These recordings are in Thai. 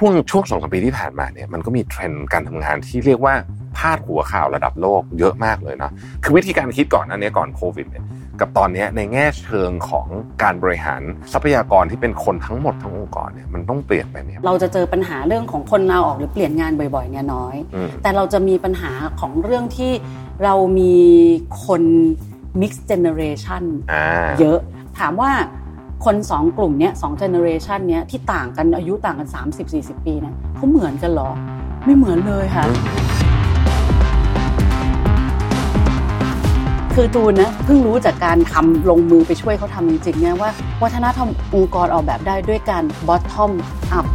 ช่วงช่วงสองสปีที่ผ่านมาเนี่ยมันก็มีเทรนด์การทำงานที่เรียกว่าพาดหัวข่าวระดับโลกเยอะมากเลยเนาะคือวิธีการคิดก่อนอันนี้ก่อนโควิดเนี่ยกับตอนนี้ในแง่เชิงของการบริหารทรัพยากรที่เป็นคนทั้งหมดทั้งองค์กรเนี่ยมันต้องเปลี่ยนไปไหมเราจะเจอปัญหาเรื่องของคนลาออกหรือเปลี่ยนงานบ่อยๆเนี่ยน้อย แต่เราจะมีปัญหาของเรื่องที่เรามีคน mixed generation เยอะถามว่า คนสองกลุ่มเนี้ยสองเจเนอเรชันเนี้ยที่ต่างกันอายุต่างกัน 30-40 ปีเนี่ยเขาเหมือนกันหรอ ไม่เหมือนเลยค่ะ คือจูนนะเพิ่งรู้จากการทำลงมือไปช่วยเขาทำจริงๆเนี่ยว่าวัฒนธรรมองค์กรออกแบบได้ด้วยการ bottom up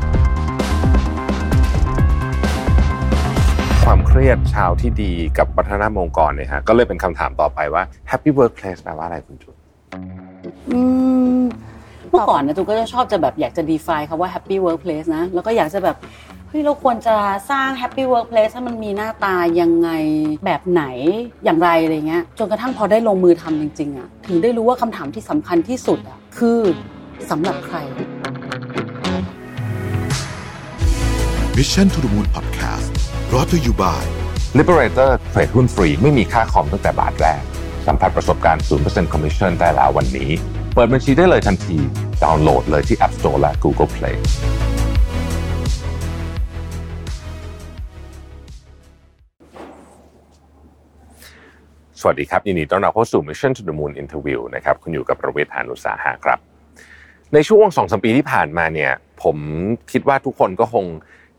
ความเครียดชาวที่ดีกับวัฒนธรรมองค์กรเนี่ยฮะก็เลยเป็นคำถามต่อไปว่า happy workplace แปลว่าอะไรคุณจูนอืม เมื่อก่อนนะจูก็จะชอบจะแบบอยากจะ define คำว่า happy workplace นะ แล้วก็อยากจะแบบเฮ้ยเราควรจะสร้าง happy workplace ให้มันมีหน้าตายังไงแบบไหนอย่างไรอะไรเงี้ยจนกระทั่งพอได้ลงมือทำจริงๆอะถึงได้รู้ว่าคำถามที่สำคัญที่สุดอะคือสำหรับใคร Mission to the Moon Podcast รอ t to you by Liberator เทรดหุ้นฟรีไม่มีค่าคอมตั้งแต่บาทแรก สัมผัสประสบการณ์ 0% Commission ได้แล้ววันนี้ เปิดบัญชีได้เลยทันที ดาวน์โหลดเลยที่ App Store และ Google Play สวัสดีครับ ยินดีต้อนรับเข้าสู่ Mission to the Moon Interview นะครับคุณอยู่กับประเวทหานุสาหะครับ ในช่วงสองสมปีที่ผ่านมาเนี่ย ผมคิดว่าทุกคนก็คง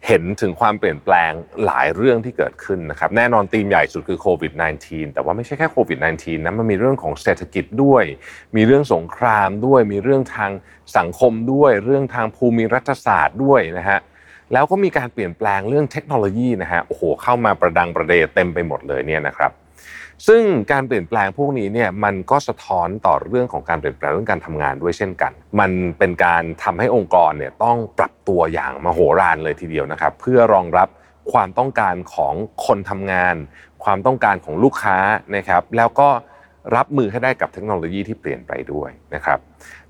เห็นถึงความเปลี่ยนแปลงหลายเรื่องที่เกิดขึ้นนะครับแน่นอนธีมใหญ่สุดคือโควิด -19 แต่ว่าไม่ใช่แค่โควิด -19 นะมันมีเรื่องของเศรษฐกิจด้วย มีเรื่องสงครามด้วย มีเรื่องทางสังคมด้วย เรื่องทางภูมิรัฐศาสตร์ด้วยนะฮะแล้วก็มีการเปลี่ยนแปลงเรื่องเทคโนโลยีนะฮะโอ้โหเข้ามาประดังประเดเต็มไปหมดเลยเนี่ยนะครับ ซึ่งการเปลี่ยนแปลงพวกนี้เนี่ยมันก็สะท้อนต่อเรื่องของการเปลี่ยนแปลงเรื่องการทำงานด้วยเช่นกัน มันเป็นการทำให้องค์กรเนี่ยต้องปรับตัวอย่างมโหฬารเลยทีเดียวนะครับ เพื่อรองรับความต้องการของคนทำงาน ความต้องการของลูกค้านะครับ แล้วก็รับมือให้ได้กับเทคโนโลยีที่เปลี่ยนไปด้วยนะครับ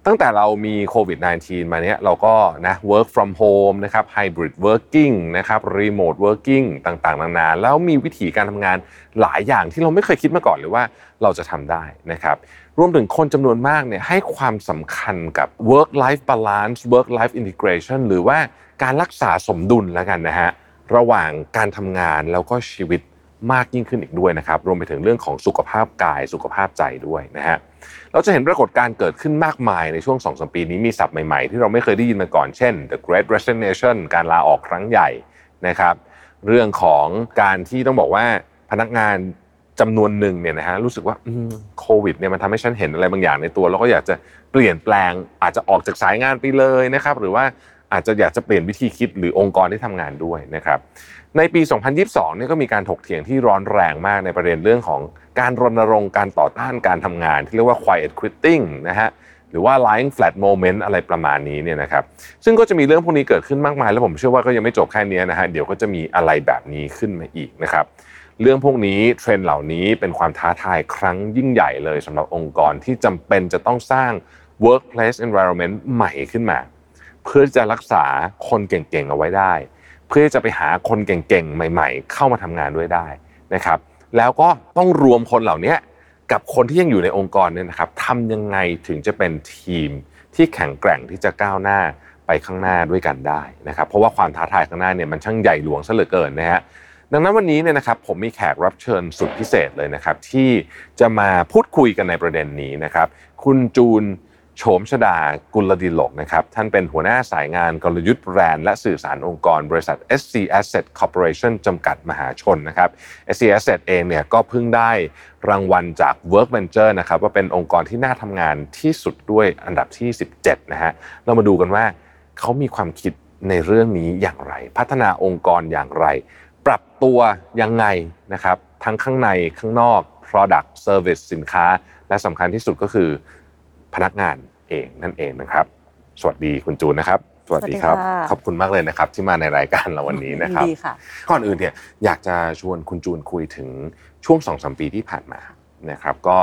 ตั้งแต่เรามีโควิด -19 มาเนี้ยเราก็นะ work from home นะครับ hybrid working นะครับ remote working ต่างๆ นานา แล้วมีวิธีการทำงานหลายอย่างที่เราไม่เคยคิดมาก่อนเลยว่าเราจะทำได้นะครับรวมถึงคนจำนวนมากเนี่ยให้ความสำคัญกับ work life balance work life integration หรือว่าการรักษาสมดุลแล้วกันนะฮะระหว่างการทำงานแล้วก็ชีวิต มากยิ่งขึ้นอีกด้วยนะครับ รวมไปถึงเรื่องของสุขภาพกายสุขภาพใจด้วยนะฮะเราจะเห็นปรากฏการณ์เกิดขึ้นมากมายในช่วง2อสปีนี้มีศัพท์ใหม่ๆ ที่เราไม่เคยได้ยินมาก่อนเช่น the great resignation การลาออกครั้งใหญ่นะครับเรื่องของการที่ต้องบอกว่าพนักงานจำนวนหนึ่งเนี่ยนะฮะรู้สึกว่าโควิดเนี่ยมันทำให้ฉันเห็นอะไรบางอย่างในตัว แล้วก็อยากจะเปลี่ยนแปลงอาจจะออกจากสายงานไปเลยนะครับหรือว่า อาจจะอยากจะเปลี่ยนวิธีคิดหรือองค์กรที่ทำงานด้วยนะครับในปี 2022เนี่ยก็มีการถกเถียงที่ร้อนแรงมากในประเด็นเรื่องของการรณรงค์การต่อต้านการทำงาน ที่เรียกว่า quiet quitting นะฮะหรือว่า lying flat moment อะไรประมาณนี้เนี่ยนะครับซึ่งก็จะมีเรื่องพวกนี้เกิดขึ้นมากมาย แล้วผมเชื่อว่าก็ยังไม่จบแค่นี้นะฮะเดี๋ยวก็จะมีอะไรแบบนี้ขึ้นมาอีกนะครับเรื่องพวกนี้เทรนด์เหล่านี้เป็นความท้าทายครั้งยิ่งใหญ่เลยสำหรับองค์กรที่จำเป็นจะต้องสร้าง workplace environment ใหม่ขึ้นมา เพื่อจะรักษาคนเก่งๆเอาไว้ได้ เพื่อจะไปหาคนเก่งๆ ใหม่ ๆ เข้ามาทำงานด้วยได้นะครับ แล้วก็ต้องรวมคนเหล่านี้กับคนที่ยังอยู่ในองค์กรเนี่ยนะครับทำยังไงถึงจะเป็นทีมที่แข็งแกร่งที่จะก้าวหน้าไปข้างหน้าด้วยกันได้นะครับ เพราะว่าความท้าทายข้างหน้าเนี่ยมันช่างใหญ่หลวงซะเหลือเกินนะฮะดังนั้นวันนี้เนี่ยนะครับผมมีแขกรับเชิญสุดพิเศษเลยนะครับ ที่จะมาพูดคุยกันในประเด็นนี้นะครับ คุณจูน โฉมชดากุลดิลกนะครับท่านเป็นหัวหน้าสายงานกลยุทธ์แบรนด์และสื่อสารองค์กร บริษัท SC Asset Corporation จำกัดมหาชนนะครับ SC Asset เองเนี่ยก็เพิ่งได้รางวัลจาก Work Venture นะครับว่าเป็นองค์กรที่น่าทำงานที่สุดด้วยอันดับที่ 17นะฮะเรามาดูกันว่าเขามีความคิดในเรื่องนี้อย่างไร พัฒนาองค์กรอย่างไร ปรับตัวยังไงนะครับทั้งข้างในข้างนอก Product Service สินค้า และสำคัญที่สุดก็คือ พนักงานเองนั่นเองนะครับ สวัสดีคุณจูนนะครับ สวัสดีครับ ขอบคุณมากเลยนะครับ ที่มาในรายการเราวันนี้นะครับก่อนอื่นเนี่ยอยากจะชวนคุณจูนคุยถึงช่วงสองสมปีที่ผ่านมานะครับ ก็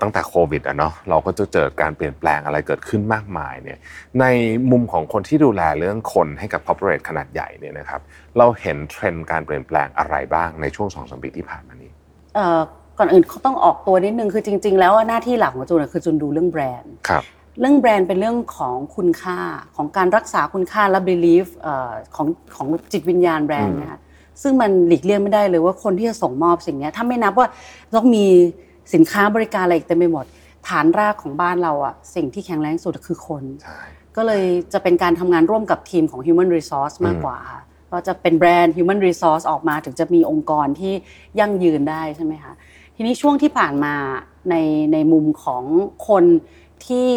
ตั้งแต่โควิดอะเนาะเราก็จะเจอการเปลี่ยนแปลงอะไรเกิดขึ้นมากมายเนี่ยในมุมของคนที่ดูแลเรื่องคนให้กับ corporate ขนาดใหญ่เนี่ยนะครับเราเห็นเทรนด์การเปลี่ยนแปลงอะไรบ้างในช่วงสองสมปีที่ผ่านมานี้ ก่อนอื่นเขาต้องออกตัวนิดนึงคือจริง ๆ แล้วหน้าที่หลักของจูนคือจูนดูเรื่องแบรนด์ครับเรื่องแบรนด์เป็นเรื่องของคุณค่าของการรักษาคุณค่าและ belief ของของจิตวิญญาณแบรนด์นะคะซึ่งมันหลีกเลี่ยงไม่ได้เลยว่าคนที่จะส่งมอบสิ่งนี้ถ้าไม่นับว่าต้องมีสินค้าบริการอะไรอีกเต็มไปหมด ฐานรากของบ้านเราอะสิ่งที่แข็งแรงสุดคือคน ก็เลยจะเป็นการทำงานร่วมกับทีมของ Human Resource มากกว่าค่ะก็จะเป็นแบรนด์ Human Resource ออกมาถึงจะมีองค์กรที่ยั่งยืนได้ใช่ไหมคะ ทีนี้ช่วงที่ผ่านมาในในมุมของคนที่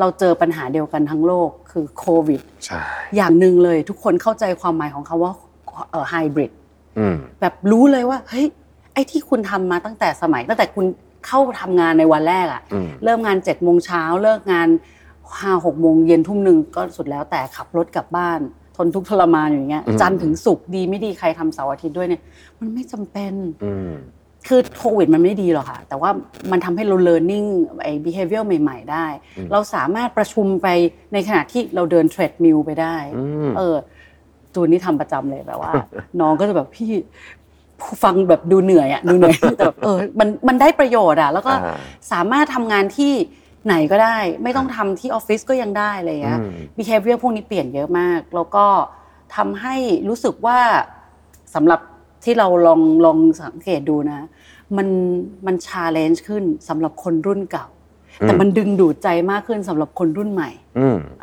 เราเจอปัญหาเดียวกันทั้งโลกคือโควิดอย่างหนึ่งเลยทุกคนเข้าใจความหมายของคาว่าเอ่อไฮบริดแบบรู้เลยว่าเฮ้ยไอ้ที่คุณทำมาตั้งแต่สมัย ตั้งแต่คุณเข้าทำงานในวันแรกอะเริ่มงานเจ็ดโมงเช้าเลิกงานห้าหกโมงเย็นทุ่มหนึ่งก็สุดแล้วแต่ขับรถกลับบ้านทนทุกทรมานอย่างเงี้ยจันถึงสุกดีไม่ดีใครทำเสาร์อาทิตย์ด้วยเนี่ย มันไม่จำเป็น คือโควิดมันไม่ดีหรอกค่ะ แต่ว่ามันทำให้เรา learning ไอ้ behavior ใหม่ ๆ ได้ เราสามารถประชุมไปในขณะที่เราเดินเทรดมิลไปได้ เออจูนนี่ทำประจำเลยแบบว่า น้องก็จะแบบพี่ฟังแบบดูเหนื่อยอะดูเหนื่อยแต่เออมันมันได้ประโยชน์อะ แล้วก็สามารถทำงานที่ไหนก็ได้ ไม่ต้องทำที่ออฟฟิศก็ยังได้อะไรเงี้ย behavior พวกนี้เปลี่ยนเยอะมาก แล้วก็ทำให้รู้สึกว่าสำหรับที่เราลองลองสังเกตดูนะ มันมันชาเลนจ์ขึ้นสำหรับคนรุ่นเก่า แต่มันดึงดูดใจมากขึ้นสำหรับคนรุ่นใหม่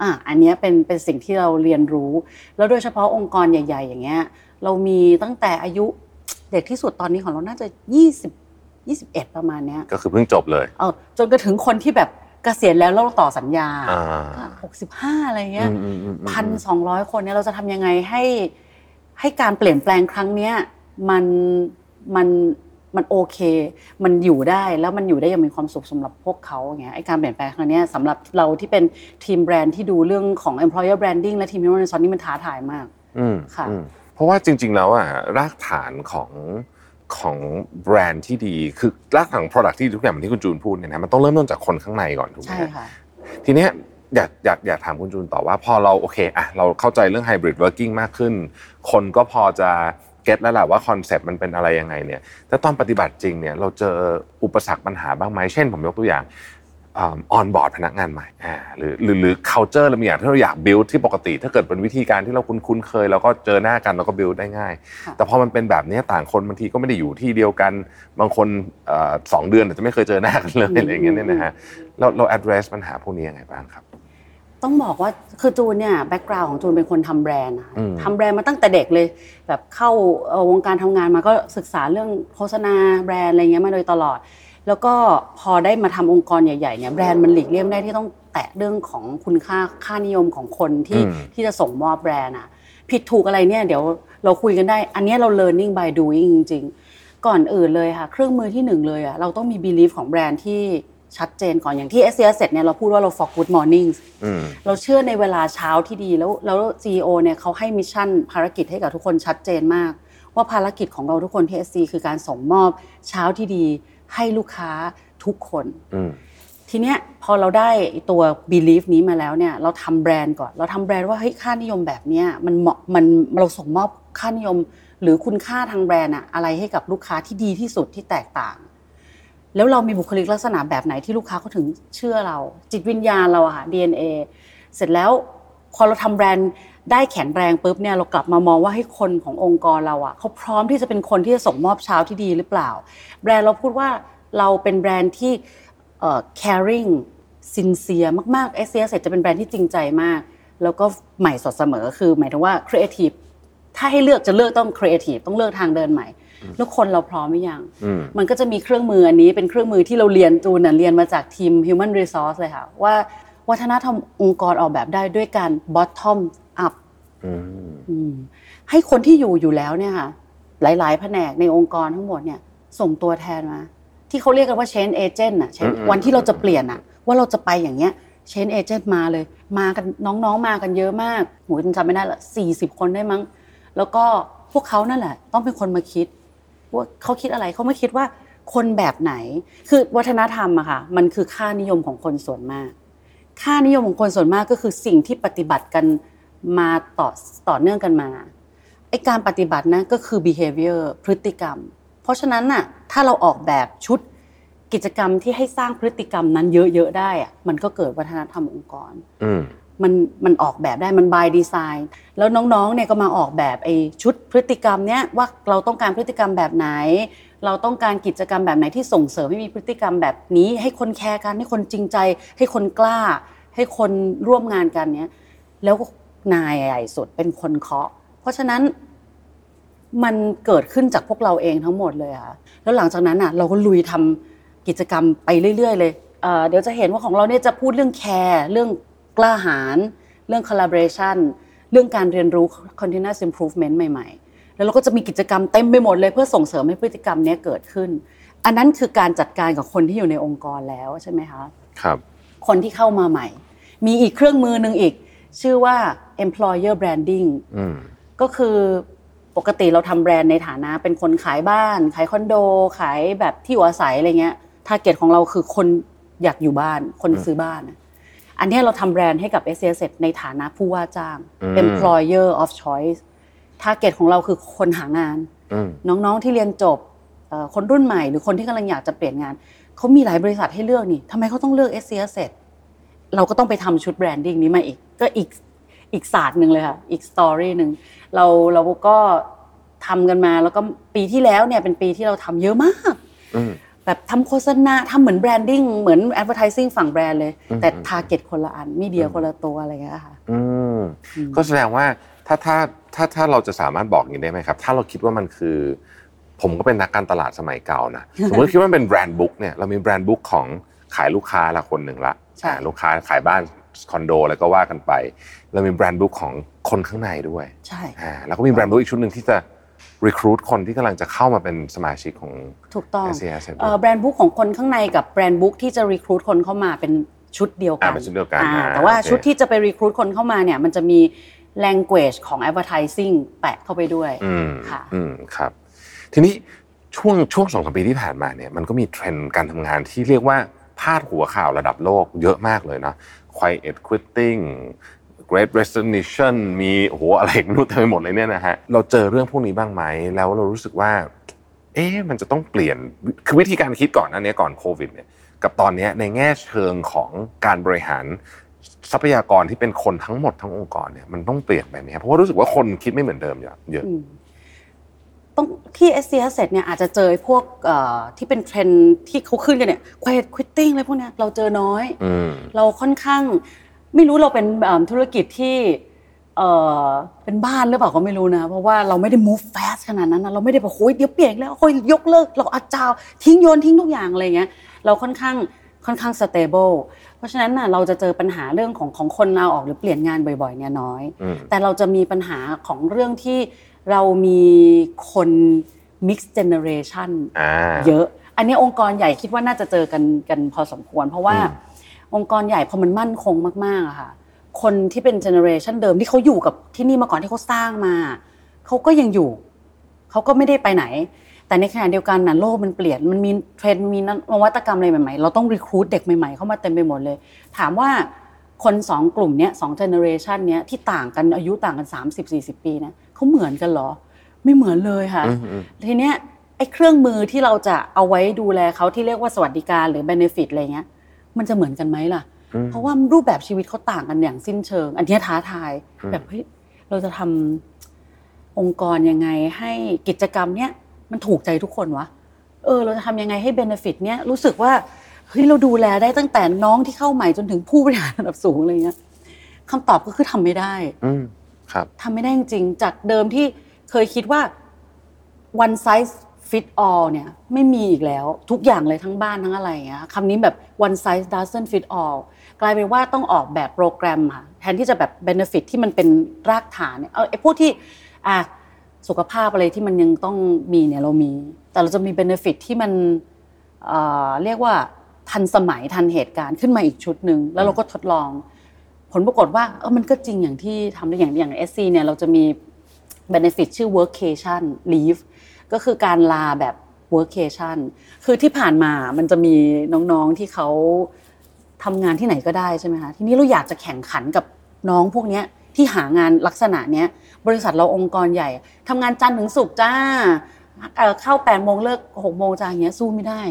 อ่าอันนี้เป็นเป็นสิ่งที่เราเรียนรู้ แล้วโดยเฉพาะองค์กรใหญ่ ๆ อย่างเงี้ย เรามีตั้งแต่อายุเด็กที่สุดตอนนี้ของเราน่าจะยี่สิบยี่สิบเอ็ดประมาณเนี้ยก็คือเพิ่งจบเลยเออจนกระถึงคนที่แบบเกษียณแล้วแล้วต่อสัญญาหกสิบห้าอะไรเงี้ยพันสองร้อยคนเนี้ยเราจะทำยังไงให้ให้การเปลี่ยนแปลงครั้งเนี้ยมันมัน มันโอเค มันอยู่ได้แล้วมันอยู่ได้อย่างมีความสุขสำหรับพวกเขาอย่างเงี้ยไอการเปลี่ยนแปลงครั้งนี้สำหรับเราที่เป็นทีมแบรนด์ที่ดูเรื่องของ employer branding และทีม human resource นี่มันท้าทายมากค่ะเพราะว่าจริง ๆ แล้วอะรากฐานของของแบรนด์ที่ดีคือรากฐานของ product ที่ทุกอย่างที่คุณจูนพูดเนี่ยนะมันต้องเริ่มต้นจากคนข้างในก่อนถูกไหมใช่ค่ะทีเนี้ยอยากอยากอยากถามคุณจูนต่อว่าพอเราโอเคอะเราเข้าใจเรื่อง hybrid working มากขึ้น คนก็พอจะ get แล้วแหละว่าคอนเซปต์มันเป็นอะไรยังไงเนี่ยแต่ตอนปฏิบัติจริงเนี่ยเราเจออุปสรรคปัญหาบ้างไหมเช่น ผมยกตัวอย่าง onboard พนักงานใหม่หรือหรือหรือ culture เรามีอย่างที่เราอยาก build ที่ปกติ ถ้าเกิดเป็นวิธีการที่เราคุ้นคุ้นเคยเราก็เจอหน้ากันเราก็ build ได้ง่าย แต่พอมันเป็นแบบนี้ต่างคนบางทีก็ไม่ได้อยู่ที่เดียวกัน บางคนสองเดือนอาจจะไม่เคยเจอหน้ากันเลยอะไรอย่างเงี้ยนะฮะเราเรา address ปัญหาพวกนี้ยังไงบ้างครับ ต้องบอกว่าคือจูนเนี่ย background ของจูนเป็นคนทำแบรนด์ทำแบรนด์มาตั้งแต่เด็กเลย แบบเข้าวงการทำงานมาก็ศึกษาเรื่องโฆษณาแบรนด์อะไรเงี้ยมาโดยตลอด แล้วก็พอได้มาทำองค์กรใหญ่ๆเนี่ยแบรนด์มันหลีกเลี่ยงได้ที่ต้องแตะเรื่องของคุณค่าค่านิยมของคนที่ที่จะส่งมอบแบรนด์อะผิดถูกอะไรเนี่ยเดี๋ยวเราคุยกันได้ อันนี้เรา learning by doing จริงๆ ก่อนอื่นเลยค่ะ เครื่องมือที่หนึ่งเลยอะเราต้องมี belief ของแบรนด์ที่ ชัดเจนก่อนอย่างที่ s อ s เสร็จเนี่ยเราพูดว่าเรา for good morning เราเชื่อในเวลาเช้าที่ดีแล้วแล้ว CEO เนี่ยเขาให้ mission ภารกิจให้กับทุกคนชัดเจนมาก ว่าภารกิจของเราทุกคนที่ SC คือการส่งมอบเช้าที่ดีให้ลูกค้าทุกคนทีเนี้ยพอเราได้ตัว belief นี้มาแล้วเนี่ยเราทำแบรนด์ก่อน เราทำแบรนด์ว่าเฮ้ยค่านิยมแบบเนี้ยมันเหมาะมันเราส่งมอบค่านิยม หรือคุณค่าทางแบรนด์อะอะไรให้กับลูกค้าที่ดีที่สุดที่แตกต่าง แล้วเรามีบุคลิกลักษณะแบบไหนที่ลูกค้าเขาถึงเชื่อเรา จิตวิญญาณเราอะค่ะ DNA เสร็จแล้วพอเราทำแบรนด์ได้แข็งแรงปุ๊บเนี่ยเรากลับมามองว่าให้คนขององค์กรเราอะเขาพร้อมที่จะเป็นคนที่จะส่งมอบเช้าที่ดีหรือเปล่า แบรนด์เราพูดว่าเราเป็นแบรนด์ที่ caring sincere มากๆ s อ s จะเป็นแบรนด์ที่จริงใจมาก แล้วก็ใหม่สดเสมอคือ หมายถึงว่า creative ถ้าให้เลือกจะเลือกต้อง creative ต้องเลือกทางเดินใหม่ แล้วคนเราพร้อมหรือยัง มันก็จะมีเครื่องมืออันนี้เป็นเครื่องมือที่เราเรียนจูนเรียนมาจากทีม Human Resource เลยค่ะว่าวัฒนธรรมองค์กรออกแบบได้ด้วยการ bottom up ให้คนที่อยู่อยู่แล้วเนี่ยค่ะหลาย ๆ แผนกในองค์กรทั้งหมดเนี่ยส่งตัวแทนมา ที่เขาเรียกกันว่า change agent อะวันที่เราจะเปลี่ยนอะว่าเราจะไปอย่างเงี้ย change agent มาเลย มากันน้องๆมากันเยอะมากหมูจำไม่ได้ละสี่สิบคนได้มั้ง แล้วก็พวกเขานั่นแหละ ต้องเป็นคนมาคิด ว่าเขาคิดอะไรเขาไม่คิดว่าคนแบบไหน คือวัฒนธรรมอะค่ะมันคือค่านิยมของคนส่วนมาก ค่านิยมของคนส่วนมากก็คือสิ่งที่ปฏิบัติกันมาต่อต่อเนื่องกันมาไอการปฏิบัตินะก็คือ behavior พฤติกรรม เพราะฉะนั้นน่ะถ้าเราออกแบบชุดกิจกรรมที่ให้สร้างพฤติกรรมนั้นเยอะๆได้อะมันก็เกิดวัฒนธรรมองค์กร มันมันออกแบบได้มัน by design แล้วน้องๆเนี่ยก็มาออกแบบไอ้ชุดพฤติกรรมเนี้ยว่าเราต้องการพฤติกรรมแบบไหน เราต้องการกิจกรรมแบบไหนที่ส่งเสริมให้มีพฤติกรรมแบบนี้ ให้คนแคร์กันให้คนจริงใจ ให้คนกล้า ให้คนร่วมงานกันเนี้ยแล้วก็นายใหญ่สุดเป็นคนเคาะ เพราะฉะนั้นมันเกิดขึ้นจากพวกเราเองทั้งหมดเลยค่ะแล้วหลังจากนั้นอะเราก็ลุยทำกิจกรรมไปเรื่อย ๆ เลยเดี๋ยวจะเห็นว่าของเราเนี่ยจะพูดเรื่องแคร์เรื่อง กล้าหาญเรื่อง collaboration เรื่องการเรียนรู้ continuous improvement ใหม่ ๆ แล้วเราก็จะมีกิจกรรมเต็มไปหมดเลยเพื่อส่งเสริมให้พฤติกรรมนี้เกิดขึ้น อันนั้นคือการจัดการกับคนที่อยู่ในองค์กรแล้วใช่ไหมคะครับคนที่เข้ามาใหม่ มีอีกเครื่องมือหนึ่งอีก ชื่อว่า employer branding ก็คือปกติเราทำแบรนด์ในฐานะเป็นคนขายบ้าน ขายคอนโด ขายแบบที่อยู่อาศัยอะไรเงี้ย target ของเราคือคนอยากอยู่บ้าน คนซื้อบ้าน อันนี้เราทำแบรนด์ให้กับ SC ในฐานะผู้ว่าจ้าง employer of choice target ของเราคือคนหางานน้องๆที่เรียนจบคนรุ่นใหม่หรือคนที่กำลังอยากจะเปลี่ยนงาน เขามีหลายบริษัทให้เลือกนี่ทำไมเขาต้องเลือก SC เราก็ต้องไปทำชุด branding นี้มาอีก ก็อีกอีกศาสตร์หนึ่งเลยค่ะ อีก story หนึ่งเราเราก็ทำกันมาแล้วก็ปีที่แล้วเนี่ยเป็นปีที่เราทำเยอะมาก แบบทำโฆษณาทำเหมือน branding เหมือน advertising ฝั่งแบรนด์เลย แต่ target คนละอัน media คนละตัวอะไรเงี้ยค่ะก็แสดงว่าถ้าถ้าถ้าถ้าเราจะสามารถบอกอย่างนี้ได้ไหมครับ ถ้าเราคิดว่ามันคือ ผมก็เป็นนักการตลาดสมัยเก่านะสมมติคิดว่าเป็น brand book เนี่ยเรามี brand book ของขายลูกค้าละคนหนึ่งละลูกค้าขายบ้านคอนโดอะไรก็ว่ากันไป เรามี brand book ของคนข้างในด้วย ใช่แล้วก็มี brand book อีกชุดหนึ่งที่จะ recruit คนที่กำลังจะเข้ามาเป็นสมาชิกของถูกต้อง brand book ของคนข้างในกับ brand book ที่จะ recruit คนเข้ามาเป็นชุดเดียวกันเป็นชุดเดียวกันแต่ว่าชุดที่จะไป recruit คนเข้ามาเนี่ยมันจะมี language ของ advertising แปะเข้าไปด้วยค่ะอืมครับ ทีนี้ช่วงช่วงสองสปีที่ผ่านมาเนี่ยมันก็มีเทรนด์การทำงานที่เรียกว่าพาดหัวข่าวระดับโลกเยอะมากเลยนะ quiet quitting Great Resignation มีโอ้โหอะไรไม่รู้เต็มไปหมดเลยเนี่ยนะฮะเราเจอเรื่องพวกนี้บ้างไหม แล้วเรารู้สึกว่า เอ๊ะมันจะต้องเปลี่ยนคือวิธีการคิดก่อนอันนี้ก่อนโควิดเนี่ยกับตอนนี้ในแง่เชิงของการบริหารทรัพยากรที่เป็นคนทั้งหมดทั้งองค์กรเนี่ยมันต้องเปลี่ยนไปไหมเพราะว่ารู้สึกว่าคนคิดไม่เหมือนเดิมเยอะต้องที่ s อ s เนี่ยอาจจะเจอพวกที่เป็นเทรนที่เขาขึ้นกันเนี่ย quiet quitting อะไรพวกเนี้ยเราเจอน้อย เราค่อนข้าง ไม่รู้เราเป็นธุรกิจที่เออเป็นบ้านหรือเปล่าก็ไม่รู้นะ เพราะว่าเราไม่ได้ move fast ขนาดนั้นนะเราไม่ได้แบบโอ้ยเดี๋ยวเปลี่ยนแล้วโอ้ยยกเลิกเราอาจาวทิ้งโยนทิ้งทุกอย่างอะไรเงี้ยเราค่อนข้างค่อนข้าง stable เพราะฉะนั้นน่ะเราจะเจอปัญหาเรื่องของของคนลาออกหรือเปลี่ยนงานบ่อยๆเนี่ยน้อย แต่เราจะมีปัญหาของเรื่องที่เรามีคน mix generation เยอะ อันนี้องค์กรใหญ่คิดว่าน่าจะเจอกันกันพอสมควร เพราะว่า องค์กรใหญ่พอมันมั่นคงมากๆอะค่ะ คนที่เป็นเจเนอเรชันเดิมที่เขาอยู่กับที่นี่มาก่อนที่เขาสร้างมาเขาก็ยังอยู่เขาก็ไม่ได้ไปไหน แต่ในขณะเดียวกันนะโลกมันเปลี่ยนมันมีเทรนด์มีนวัตกรรมอะไรใหม่ๆเราต้อง recruit เด็กใหม่ๆเข้ามาเต็มไปหมดเลย ถามว่าคนสองกลุ่มเนี้ยสองเจเนอเรชันเนี้ยที่ต่างกันอายุต่างกัน 30-40 ปีนะเขาเหมือนกันเหรอ ไม่เหมือนเลยค่ะ ทีเนี้ยไอ้เครื่องมือที่เราจะเอาไว้ดูแลเขาที่เรียกว่าสวัสดิการหรือ benefit อะไรเงี้ย มันจะเหมือนกันไหมล่ะ เพราะว่ารูปแบบชีวิตเขาต่างกันอย่างสิ้นเชิง อันนี้ท้าทายแบบเฮ้ยเราจะทำองค์กรยังไงให้กิจกรรมเนี้ยมันถูกใจทุกคนวะเออ เราจะทำยังไงให้เบนฟิตเนี้ยรู้สึกว่าเฮ้ยเราดูแลได้ตั้งแต่น้องที่เข้าใหม่จนถึงผู้บริหารระดับสูงอะไรเงี้ยคำตอบก็คือทำไม่ได้ อืครับทำไม่ได้จริงจากเดิมที่เคยคิดว่า one size fit all เนี่ยไม่มีอีกแล้วทุกอย่างเลยทั้งบ้านทั้งอะไรเงี้ยคำนี้แบบ one size doesn't fit all กลายเป็นว่าต้องออกแบบโปรแกรมค่ะแทนที่จะแบบ benefit ที่มันเป็นรากฐานเนี่ยเออไอพวกที่อะสุขภาพอะไรที่มันยังต้องมีเนี่ยเรามี แต่เราจะมี benefit ที่มันเอ่อเรียกว่าทันสมัยทันเหตุการณ์ขึ้นมาอีกชุดหนึ่งแล้วเราก็ทดลอง ผลปรากฏว่าเออมันก็จริงอย่างที่ทำได้อย่างอย่าง SC เนี่ยเราจะมี benefit ชื่อ workcation leave ก็คือการลาแบบ workation คือที่ผ่านมามันจะมีน้องๆที่เขาทำงานที่ไหนก็ได้ใช่ไหมคะทีนี้เราอยากจะแข่งขันกับน้องพวกนี้ที่หางานลักษณะเนี้ยบริษัทเราองค์กรใหญ่ทำงานจันทร์ถึงศุกร์จ้าเข้าแปดโมงเลิกหกโมงจ้าอย่างเงี้ยสู้ไม่ได้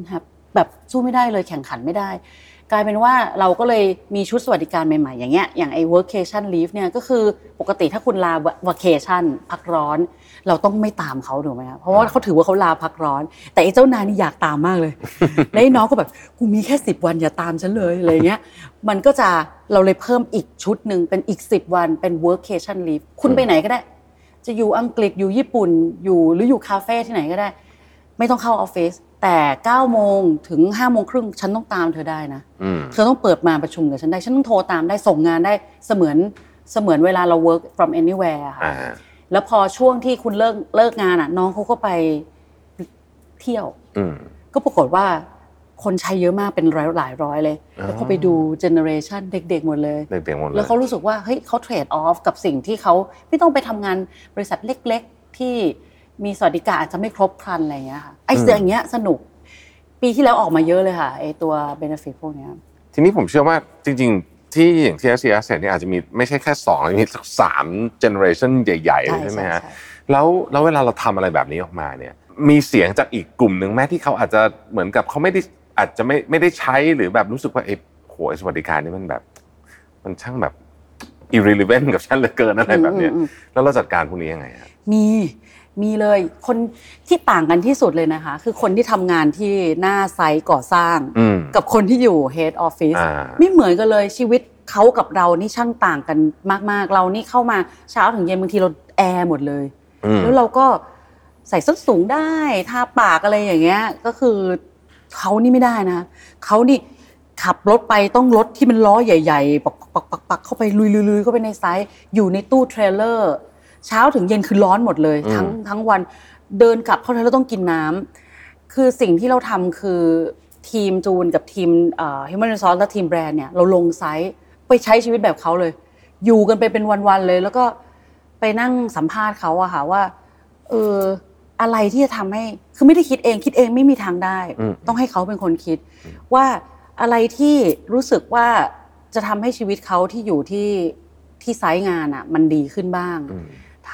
นะครับแบบสู้ไม่ได้เลยแข่งขันไม่ได้ กลายเป็นว่าเราก็เลยมีชุดสวัสดิการใหม่ๆ อย่างเงี้ยอย่างไอ้ workation leave เนี่ยก็คือปกติถ้าคุณลา vacation พักร้อน เราต้องไม่ตามเขาถูกไหมครับเพราะว่าเขาถือว่าเขาลาพักร้อน แต่ไอ้เจ้านายนี่อยากตามมากเลยแล้วน้องก็แบบกูมีแค่สิบวันอย่าตามฉันเลยอะไรเงี้ย มันก็จะเราเลยเพิ่มอีกชุดหนึ่งเป็นอีกสิบวันเป็น workation leave คุณไปไหนก็ได้ จะอยู่อังกฤษอยู่ญี่ปุ่นอยู่หรืออยู่คาเฟ่ที่ไหนก็ได้ ไม่ต้องเข้าออฟฟิศแต่9โมงถึง5โมงครึ่งฉันต้องตามเธอได้นะเธอต้องเปิดมาประชุมกับฉันได้ ฉันต้องโทรตามได้ส่งงานได้เสมือนเสมือนเวลาเรา work from anywhere ค่ะ แล้วพอช่วงที่คุณเลิกเลิกงานอะ น้องเขาก็ไปเที่ยวก็ปรากฏว่าคนใช้เยอะมากเป็นร้อยหลายร้อยเลยแล้วพอไปดูเจเนอเรชันเด็กๆหมดเลยเด็กๆหมดเลยแล้วเขารู้สึกว่าเฮ้ยเขา trade off กับสิ่งที่เขาไม่ต้องไปทำงานบริษัทเล็ก ๆ ที่มีสวัสดิการอาจจะไม่ครบครันอะไรเงี้ยค่ะไอ้เสียอย่างเงี้ยสนุก ปีที่แล้วออกมาเยอะเลยค่ะไอ้ตัวเบนฟิตพวกเนี้ยทีนี้ผมเชื่อว่าจริง ๆ ที่อย่างที่ s อ s เนี่ยอาจจะมีไม่ใช่แค่สองมีสักสามเจเนอเรชันใหญ่ๆเลยใช่ไหมฮะแล้วแล้วเวลาเราทำอะไรแบบนี้ออกมาเนี่ยมีเสียงจากอีกกลุ่มหนึ่งแม้ที่เขาอาจจะเหมือนกับเขาไม่ได้อาจจะไม่ไม่ได้ใช้หรือแบบรู้สึกว่าไอ้โหสวัสดิการนี่มันแบบ มันช่างแบบ irrelevant กับฉันเหลือเกินอะไรแบบเนี้ยแล้วเราจัดการพวกนี้ยังไงครับมี มีเลยคนที่ต่างกันที่สุดเลยนะคะ คือคนที่ทำงานที่หน้าไซต์ก่อสร้างกับคนที่อยู่ head office ไม่เหมือนกันเลยชีวิตเขากับเรานี่ช่างต่างกันมาก ๆ เรานี่เข้ามาเช้าถึงเย็นบางทีเราแอร์หมดเลยแล้วเราก็ใส่ส้นสูงได้ทาปากอะไรอย่างเงี้ย ก็คือเขานี่ไม่ได้นะเขานี่ขับรถไปต้องรถที่มันล้อใหญ่ ๆ ปักปักปักปักเข้าไปลุยๆเข้าไปในไซต์อยู่ในตู้เทรลเลอร์ เช้าถึงเย็นคือร้อนหมดเลย ทั้งทั้งวันเดินกลับเข้าไทยแล้วต้องกินน้ำคือสิ่งที่เราทำคือทีมจูนกับทีมเอ่อ Human Resource และทีมแบรนด์เนี่ยเราลงไซต์ไปใช้ชีวิตแบบเขาเลย อยู่กันไปเป็นวันๆเลย แล้วก็ไปนั่งสัมภาษณ์เขาอะค่ะว่าเอออะไรที่จะทำให้คือไม่ได้คิดเองคิดเองไม่มีทางได้ ต้องให้เขาเป็นคนคิด ว่าอะไรที่รู้สึกว่าจะทำให้ชีวิตเขาที่อยู่ที่ที่ไซต์งานอะมันดีขึ้นบ้าง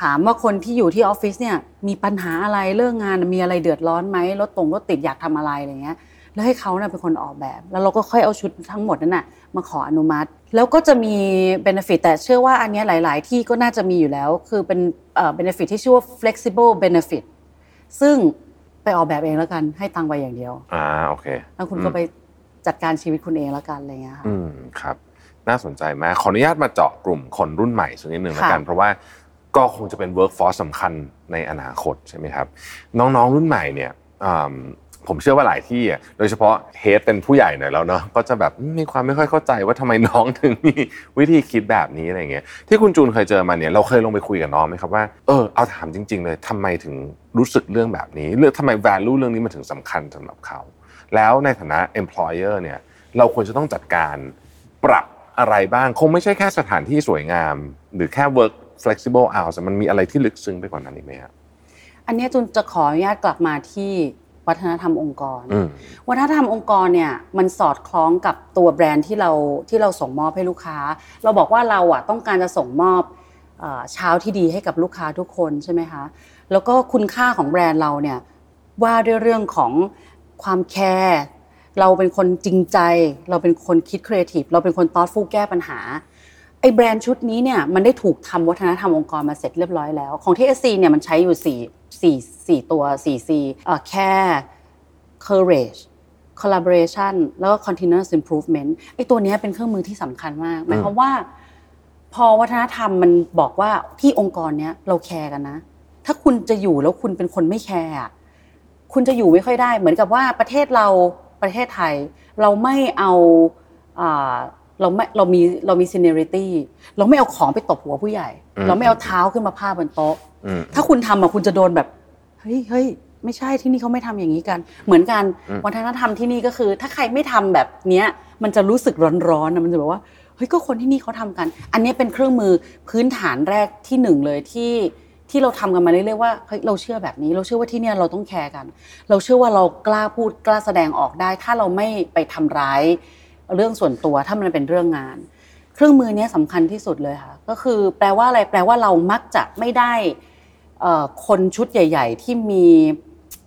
ถามว่าคนที่อยู่ที่ออฟฟิศเนี่ยมีปัญหาอะไรเรื่องงานมีอะไรเดือดร้อนไหมรถตรงรถติดอยากทำอะไรอะไรเงี้ยแล้วให้เขาเนี่ยเป็นคนออกแบบ แล้วเราก็ค่อยเอาชุดทั้งหมดนั้นน่ะมาขออนุมัติ แล้วก็จะมีเบนฟิตแต่เชื่อว่าอันนี้หลาย ๆ ที่ก็น่าจะมีอยู่แล้ว คือเป็นเบนฟิตที่ชื่อว่า flexible benefit ซึ่งไปออกแบบเองแล้วกันให้ตังไปอย่างเดียวอ่าโอเคแล้วคุณก็ไปจัดการชีวิตคุณเองแล้วกันอะไรเงี้ยค่ะอืมครับ น่าสนใจมากขออนุญาตมาเจาะกลุ่มคนรุ่นใหม่สักนิดหนึ่งแล้วกัน เพราะว่า ก็คงจะเป็น workforce สำคัญในอนาคตใช่ไหมครับน้องๆรุ่นใหม่เนี่ยผมเชื่อว่าหลายที่โดยเฉพาะเฮดเป็นผู้ใหญ่หน่อยแล้วเนาะก็จะแบบมีความไม่ค่อยเข้าใจว่าทำไมน้องถึงมีวิธีคิดแบบนี้อะไรเงี้ยที่คุณจูนเคยเจอมาเนี่ยเราเคยลงไปคุยกับน้องไหมครับว่าเออเอาถามจริง ๆ เลยทำไมถึงรู้สึกเรื่องแบบนี้เรื่องทำไม value เรื่องนี้มันถึงสำคัญสำหรับเขา แล้วในฐานะ employer เนี่ยเราควรจะต้องจัดการปรับอะไรบ้าง คงไม่ใช่แค่สถานที่สวยงาม หรือแค่ work flexible hours มันมีอะไรที่ลึกซึ้งไปกว่านั้นอีกไหมครับอันนี้จุนจะขออนุญาตกลับมาที่วัฒนธรรมองค์กร วัฒนธรรมองค์กรเนี่ยมันสอดคล้องกับตัวแบรนด์ที่เราที่เราส่งมอบให้ลูกค้า เราบอกว่าเราอะต้องการจะส่งมอบเช้าที่ดีให้กับลูกค้าทุกคนใช่ไหมคะ แล้วก็คุณค่าของแบรนด์เราเนี่ยว่าด้วยเรื่องของความแคร์เราเป็นคนจริงใจ เราเป็นคนคิดครีเอทีฟเราเป็นคน thoughtful แก้ปัญหา ไอ้แบรนด์ชุดนี้เนี่ยมันได้ถูกทำวัฒนธรรมองค์กรมาเสร็จเรียบร้อยแล้ว ของ ที่ SC เนี่ยมันใช้อยู่4 4 4ตัว4 C เอ่อ care courage collaboration แล้วก็ continuous improvement ไอ้ตัวนี้เป็นเครื่องมือที่สำคัญมากหมายความว่า พอวัฒนธรรมมันบอกว่าที่องค์กรเนี้ยเราแคร์กันนะ ถ้าคุณจะอยู่แล้วคุณเป็นคนไม่แคร์คุณจะอยู่ไม่ค่อยได้ เหมือนกับว่าประเทศเราประเทศไทย เราไม่เอา เราไม่เรามีเรามีซีเนียริตี้เราไม่เอาของไปตบหัวผู้ใหญ่ เราไม่เอาเท้าขึ้นมาพาบนโต๊ะถ้าคุณทำอะคุณจะโดนแบบเฮ้ยเฮ้ยไม่ใช่ที่นี่เขาไม่ทำอย่างนี้กัน เหมือนกันวัฒนธรรมที่นี่ก็คือ ถ้าใครไม่ทำแบบเนี้ย มันจะรู้สึกร้อนๆนะมันจะแบบว่าเฮ้ยก็คนที่นี่เขาทำกัน อันนี้เป็นเครื่องมือพื้นฐานแรกที่หนึ่งเลยที่ที่เราทำกันมาเรื่อยๆว่าเฮ้ยเราเชื่อแบบนี้ เราเชื่อว่าที่เนี่ยเราต้องแคร์กัน เราเชื่อว่าเรากล้าพูดกล้าแสดงออกได้ ถ้าเราไม่ไปทำร้าย เรื่องส่วนตัวถ้ามันเป็นเรื่องงาน เครื่องมือนี้สำคัญที่สุดเลยค่ะ ก็คือแปลว่าอะไรแปลว่าเรามักจะไม่ได้คนชุดใหญ่ ๆ ที่มี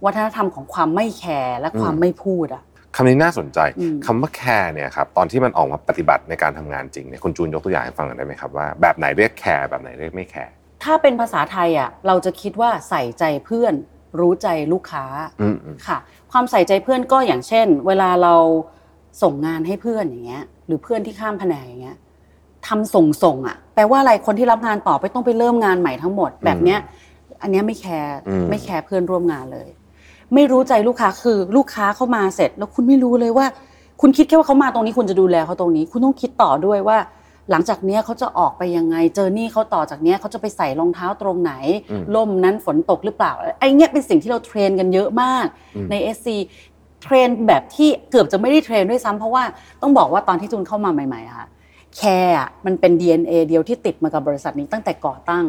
วัฒนธรรมของความไม่แคร์และความไม่พูดอะคำนี้น่าสนใจคำว่าแคร์เนี่ยครับตอนที่มันออกมาปฏิบัติในการทำงานจริงเนี่ยคุณจูนยกตัวอย่างให้ฟังได้ไหมครับว่าแบบไหนเรียกแคร์แบบไหนเรียกไม่แคร์ถ้าเป็นภาษาไทยอะเราจะคิดว่าใส่ใจเพื่อน รู้ใจลูกค้าค่ะ ความใส่ใจเพื่อนก็อย่างเช่น เวลาเรา ส่งงานให้เพื่อนอย่างเงี้ย หรือเพื่อนที่ข้ามแผนกอย่างเงี้ยทำส่งส่งอะแปลว่าอะไรคนที่รับงานต่อไปต้องไปเริ่มงานใหม่ทั้งหมดแบบเนี้ย อันนี้ไม่แคร์ไม่แคร์เพื่อนร่วมงานเลย ไม่รู้ใจลูกค้าคือลูกค้าเข้ามาเสร็จ แล้วคุณไม่รู้เลยว่า คุณคิดแค่ว่าเขามาตรงนี้คุณจะดูแลเขาตรงนี้ คุณต้องคิดต่อด้วยว่า หลังจากนี้เขาจะออกไปยังไงเจอนี่เขาต่อจากนี้เขาจะไปใส่รองเท้าตรงไหนร่มนั้นฝนตกหรือเปล่าไอ้เนี้ยเป็นสิ่งที่เรา train กันเยอะมากใน SC train แบบที่เกือบจะไม่ได้ train ด้วยซ้ำเพราะว่าต้องบอกว่าตอนที่จูนเข้ามาใหม่ๆค่ะแคร์มันเป็น DNA เดียวที่ติดมากับบริษัทนี้ตั้งแต่ก่อตั้ง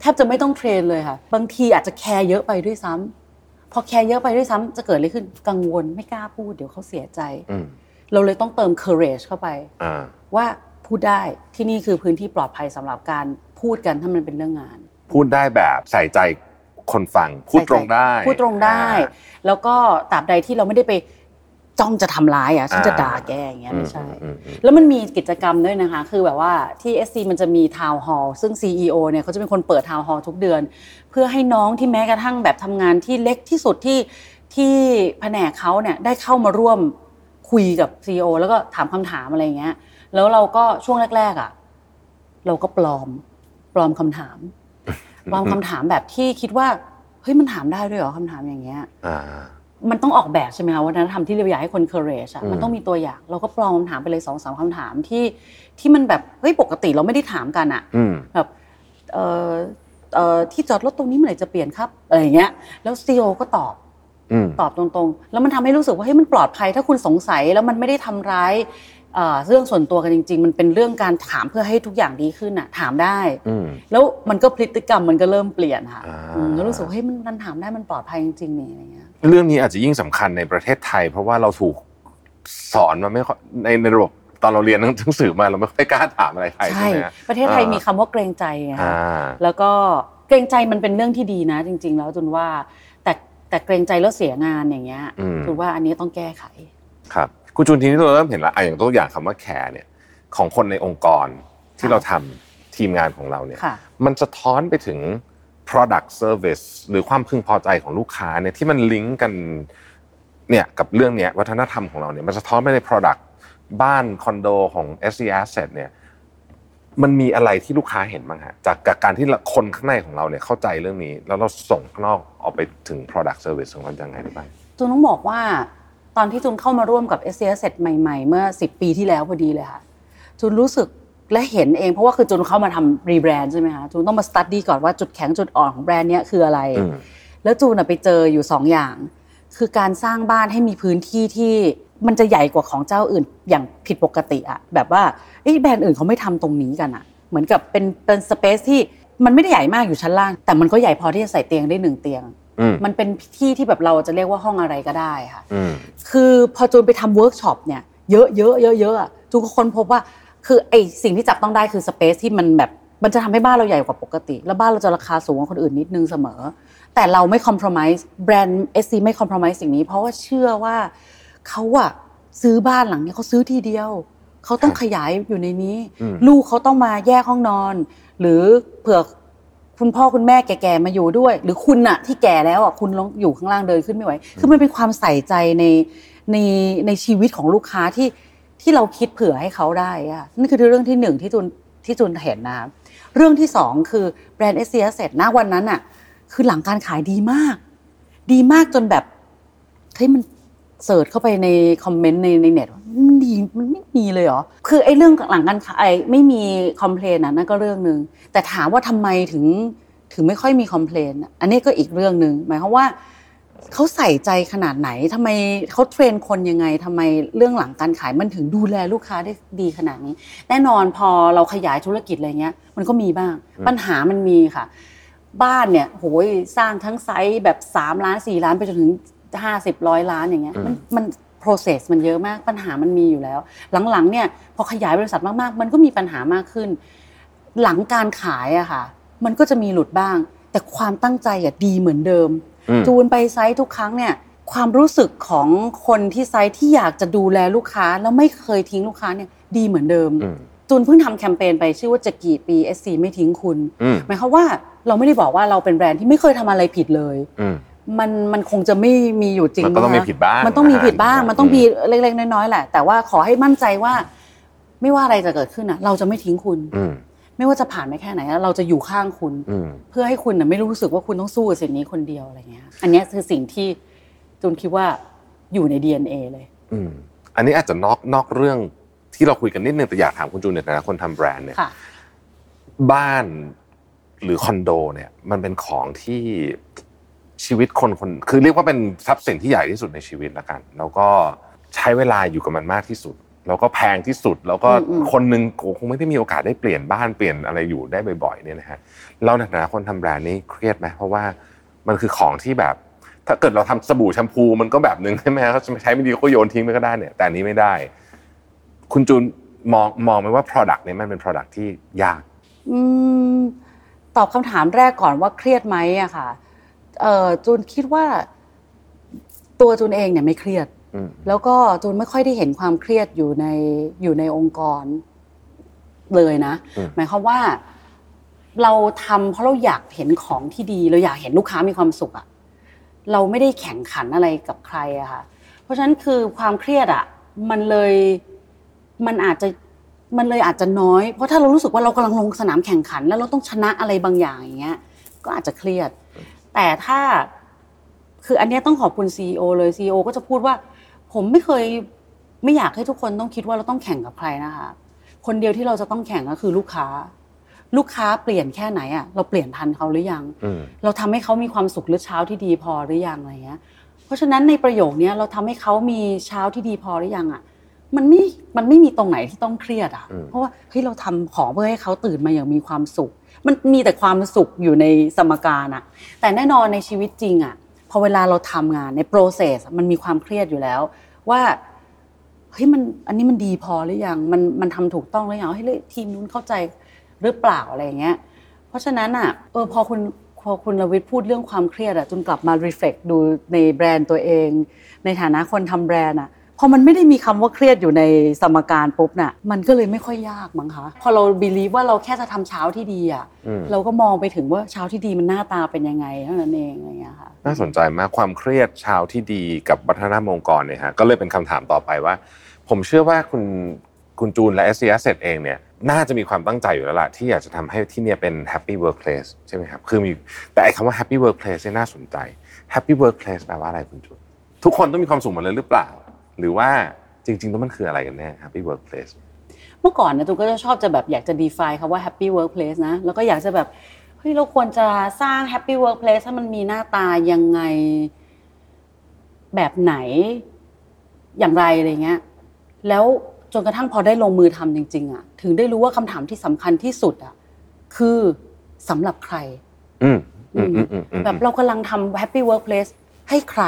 แทบจะไม่ต้อง train เลยค่ะ บางทีอาจจะแคร์เยอะไปด้วยซ้ำพอแคร์เยอะไปด้วยซ้ำจะเกิดอะไรขึ้นกังวลไม่กล้าพูดเดี๋ยวเขาเสียใจเราเลยต้องเติม courage เข้าไปว่าพูดได้ที่นี่คือพื้นที่ปลอดภัยสำหรับการพูดกันถ้ามันเป็นเรื่องงาน พูดได้แบบใส่ใจ คนฟังพูดตรงได้พูดตรงได้ แล้วก็ตราบใดที่เราไม่ได้ไปจ้องจะทำร้ายอะฉันจะด่าแกอย่างเงี้ยไม่ใช่ แล้วมันมีกิจกรรมด้วยนะคะ คือแบบว่าที่ SC มันจะมีทาวน์ฮอลล์ซึ่ง CEO เนี่ยเขาจะเป็นคนเปิดทาวน์ฮอลล์ทุกเดือน เพื่อให้น้องที่แม้กระทั่งแบบทำงานที่เล็กที่สุดที่ที่แผนกเขาเนี่ยได้เข้ามาร่วมคุยกับ CEO แล้วก็ถามคำถามอะไรเงี้ย แล้วเราก็ช่วงแรกๆอะเราก็ปลอมปลอมคำถาม ปลอมคำถามแบบที่คิดว่าเฮ้ยมันถามได้ด้วยเหรอคำถามอย่างเงี้ยมันต้องออกแบบใช่ไหมคะวัฒนธรรมที่เราอยากให้คน courage อะมันต้องมีตัวอย่าง เราก็ปลอมคำถามไปเลยสองสามคำถามที่ที่มันแบบเฮ้ยปกติเราไม่ได้ถามกันอะแบบเอ่อเอ่อที่จอดรถตรงนี้เมื่อไหร่จะเปลี่ยนครับอะไรเงี้ย แล้วซีโอก็ตอบตอบตรงๆ แล้วมันทำให้รู้สึกว่าเฮ้ยมันปลอดภัย ถ้าคุณสงสัยแล้วมันไม่ได้ทำร้าย เรื่องส่วนตัวกันจริง ๆ มันเป็นเรื่องการถามเพื่อให้ทุกอย่างดีขึ้นอะ ถามได้ แล้วมันก็พฤติกรรมมันก็เริ่มเปลี่ยนค่ะแล้วรู้สึกเฮ้ยมันถามได้มันปลอดภัยจริงๆนี่อะไรเงี้ยเรื่องนี้อาจจะยิ่งสำคัญในประเทศไทย เพราะว่าเราถูกสอนมาไม่ในในระบบตอนเราเรียนหนังสือมาเราไม่ค่อยกล้าถามอะไรใครใช่ไหมประเทศไทยมีคำว่าเกรงใจไงแล้วก็เกรงใจมันเป็นเรื่องที่ดีนะ จริง ๆ แล้วจนว่าแต่แต่เกรงใจแล้วเสียงานอย่างเงี้ยคือว่าอันนี้ต้องแก้ไขครับ คุณจูนทีนี้เราเริ่มเห็นละอย่างตัวอย่างคำว่าแคร์เนี่ยของคนในองค์กรที่เราทำทีมงานของเราเนี่ยมันสะท้อนไปถึง product service หรือความพึงพอใจของลูกค้าเนี่ยที่มันลิงก์กันเนี่ยกับเรื่องเนี้ยวัฒนธรรมของเราเนี่ยมันสะท้อนไปใน product บ้านคอนโดของ SC Asset เนี่ยมันมีอะไรที่ลูกค้าเห็นบ้างฮะจากการที่คนข้างในของเราเนี่ยเข้าใจเรื่องนี้ แล้วเราส่งข้างนอกออกไปถึง product service ของเรายังไงได้บ้างจูนต้องบอกว่า ตอนที่จูนเข้ามาร่วมกับ s อ s ใหม่ๆ เมื่อ 10 ปีที่แล้วพอดีเลยค่ะจูนรู้สึกและเห็นเองเพราะว่าคือจูนเข้ามาทำรีแบรนด์ใช่ไหมคะจูนต้องมาสตัดดี้ก่อนว่าจุดแข็งจุดอ่อนของแบรนด์นี้คืออะไร แล้วจูนไปเจออยู่2อย่าง คือการสร้างบ้านให้มีพื้นที่ที่มันจะใหญ่กว่าของเจ้าอื่นอย่างผิดปกติอะแบบว่าแบรนด์อื่นเขาไม่ทำตรงนี้กันอะเหมือนกับเป็นเป็นสเปซที่มันไม่ได้ใหญ่มากอยู่ชั้นล่าง แต่มันก็ใหญ่พอที่จะใส่เตียงได้หนึ่งเตียง มันเป็นที่ที่แบบเราจะเรียกว่าห้องอะไรก็ได้ค่ะคือพอจูนไปทำเวิร์กช็อปเนี่ยเยอะเยอะเยอะเยอะจูนก็ค้นพบว่าคือไอสิ่งที่จับต้องได้คือ space ที่มันแบบมันจะทำให้บ้านเราใหญ่กว่าปกติ แล้วบ้านเราจะราคาสูงกว่าคนอื่นนิดนึงเสมอ แต่เราไม่ compromise แบรนด์ SC ไม่ compromise สิ่งนี้ เพราะว่าเชื่อว่าเขาอะซื้อบ้านหลังนี้เขาซื้อทีเดียวเขาต้องขยายอยู่ในนี้ ลูกเขาต้องมาแยกห้องนอน หรือเผื่อ คุณพ่อคุณแม่แก่ๆมาอยู่ด้วย หรือคุณอะที่แก่แล้วอะคุณลงอยู่ข้างล่างเดินขึ้นไม่ไหวคือมันเป็นความใส่ใจในในในชีวิตของลูกค้าที่ที่เราคิดเผื่อให้เขาได้อะนั่นคือเรื่องที่หนึ่งที่จุนที่จุนเห็นนะเรื่องที่สองคือแบรนด์เอเซียเสร็จนะวันนั้นอะคือหลังการขายดีมาก ดีมากจนแบบเฮ้ยมันเสิร์ชเข้าไปในคอมเมนต์ในในเน็ตมัน ดีมันไม่มีเลยเหรอคือไอ้เรื่องหลังการขายไม่มี complain นะนั่นก็เรื่องหนึ่งแต่ถามว่าทำไมถึงถึงไม่ค่อยมี complain อันนี้ก็อีกเรื่องหนึ่งหมายความว่าเขาใส่ใจขนาดไหนทำไมเขา train คนยังไงทำไมเรื่องหลังการขายมันถึงดูแลลูกค้าได้ดีขนาดนี้ แน่นอนพอเราขยายธุรกิจอะไรเงี้ย มันก็มีบ้าง ปัญหามันมีค่ะ บ้านเนี่ยโหยสร้างทั้งไซส์แบบ3ล้าน4ล้านไปจนถึง50ร้อยล้านอย่างเงี้ยมันมัน process มันเยอะมากปัญหามันมีอยู่แล้ว หลังๆเนี่ยพอขยายบริษัทมากๆ มันก็มีปัญหามากขึ้น หลังการขายอะค่ะ มันก็จะมีหลุดบ้าง แต่ความตั้งใจอะดีเหมือนเดิม จูนไปไซต์ทุกครั้งเนี่ยความรู้สึกของคนที่ไซต์ที่อยากจะดูแลลูกค้าแล้วไม่เคยทิ้งลูกค้าเนี่ยดีเหมือนเดิมจูนเพิ่งทำแคมเปญไปชื่อว่าจะกี่ปี SC ไม่ทิ้งคุณ หมายความว่าเราไม่ได้บอกว่าเราเป็นแบรนด์ที่ไม่เคยทำอะไรผิดเลย มันมันคงจะไม่มีอยู่จริงมันก็ต้องมีผิดบ้าง มันต้องมีผิดบ้าง มันต้องมีเล็กๆน้อยๆแหละ แต่ว่าขอให้มั่นใจว่า ไม่ว่าอะไรจะเกิดขึ้นอะ เราจะไม่ทิ้งคุณไม่ว่าจะผ่านไปแค่ไหน เราจะอยู่ข้างคุณ เพื่อให้คุณไม่รู้สึกว่าคุณต้องสู้กับสิ่งนี้คนเดียวอะไรเงี้ย อันนี้คือสิ่งที่จูนคิดว่าอยู่ใน DNA เลยอืมอันนี้อาจจะนอกนอกเรื่องที่เราคุยกันนิดนึงแต่อยากถามคุณจูนเนี่ยนะคนทำแบรนด์เนี่ยบ้านหรือคอนโดเนี่ย มันเป็นของที่ ชีวิตคนคนคือเรียกว่าเป็นทรัพย์สินที่ใหญ่ที่สุดในชีวิตแล้วกัน แล้วก็ใช้เวลาอยู่กับมันมากที่สุด แล้วก็แพงที่สุด แล้วก็คนหนึ่งคงไม่ได้มีโอกาสได้เปลี่ยนบ้านเปลี่ยนอะไรอยู่ได้บ่อยๆเนี่ยนะฮะเราในฐานะคนทำแบรนด์นี้เครียดไหมเพราะว่ามันคือของที่แบบ ถ้าเกิดเราทำสบู่แชมพูมันก็แบบหนึ่งใช่ไหมเขาใช้ไม่ดีก็โยนทิ้งไปก็ได้เนี่ย แต่นี้ไม่ได้ คุณจูนมองมองไหมว่า Product เนี่ยมันเป็น Product ที่ยากอืมตอบคำถามแรกก่อนว่าเครียดไหมอะค่ะเออ จูนคิดว่าตัวจูนเองเนี่ยไม่เครียด แล้วก็จูนไม่ค่อยได้เห็นความเครียดอยู่ในอยู่ในองค์กรเลยนะ หมายความว่า เราทำเพราะเราอยากเห็นของที่ดี เราอยากเห็นลูกค้ามีความสุขอะเราไม่ได้แข่งขันอะไรกับใครอะค่ะ เพราะฉะนั้นคือความเครียดอะมันเลยมันอาจจะมันเลยอาจจะน้อย เพราะถ้าเรารู้สึกว่าเรากำลังลงสนามแข่งขัน แล้วเราต้องชนะอะไรบางอย่างอย่างเงี้ย ก็อาจจะเครียด แต่ถ้าคืออันนี้ต้องขอบคุณซีอเลยซีอก็จะพูดว่า ผมไม่เคยไม่อยากให้ทุกคนต้องคิดว่าเราต้องแข่งกับใครนะคะ คนเดียวที่เราจะต้องแข่งก็คือลูกค้า ลูกค้าเปลี่ยนแค่ไหนอะเราเปลี่ยนทันเขาหรือยัง เราทำให้เขามีความสุขหรือเช้าที่ดีพอหรือยังอะไรเงี้ย เพราะฉะนั้นในประโยคนี้เราทำให้เขามีเช้าที่ดีพอหรือยังอะมันไม่ มันไม่มีตรงไหนที่ต้องเครียดอะ เพราะว่าเฮ้ยเราทำของเพื่อให้เขาตื่นมาอย่างมีความสุข มันมีแต่ความสุขอยู่ในสมการอะแต่แน่นอนในชีวิตจริงอะพอเวลาเราทำงานในโปรเซสมันมีความเครียดอยู่แล้ว ว่าเฮ้ยมันอันนี้มันดีพอหรือยังมันมันทำถูกต้องหรือยังให้ทีมนู้นเข้าใจหรือเปล่าอะไรเงี้ย เพราะฉะนั้นอะเออพอคุณพอคุณรวิทย์พูดเรื่องความเครียดอะจูนกลับมา reflect ดูในแบรนด์ตัวเอง ในฐานะคนทำแบรนด์อะ พอมันไม่ได้มีคำว่าเครียดอยู่ในสมการปุ๊บน่ะมันก็เลยไม่ค่อยยากมั้งคะพอเรา believe ว่าเราแค่จะทำเช้าที่ดีอะเราก็มองไปถึงว่าเช้าที่ดีมันหน้าตาเป็นยังไงเท่านั้นเองอะไรเงี้ยค่ะน่าสนใจมากความเครียดเช้าที่ดีกับวัฒนธรรมองค์กรเนี่ยฮะก็เลยเป็นคำถามต่อไปว่า ผมเชื่อว่าคุณคุณจูนและ s อ s เเองเนี่ยน่าจะมีความตั้งใจอยู่แล้วล่ะที่อยากจะทำให้ที่เนี่ยเป็น happy workplace ใช่ไหมครับคือมีแต่ไอ้คำว่า happy workplace เนี่ยน่าสนใจ happy workplace แปลว่าอะไรคุณจูนทุกคนต้องมีความสุขหมดเลยหรือเปล่า หรือว่าจริงๆแล้วมันคืออะไรกันแน่ happy workplace เมื่อก่อนนะตูก็จะชอบจะแบบอยากจะ define คำว่า happy workplace นะ แล้วก็อยากจะแบบเฮ้ยเราควรจะสร้าง happy workplace ให้มันมีหน้าตายังไงแบบไหนอย่างไรอะไรเงี้ย แล้วจนกระทั่งพอได้ลงมือทำจริง ๆ อะ ถึงได้รู้ว่าคำถามที่สำคัญที่สุดอะคือสำหรับใครแบบเรากำลังทำ happy workplace ให้ใคร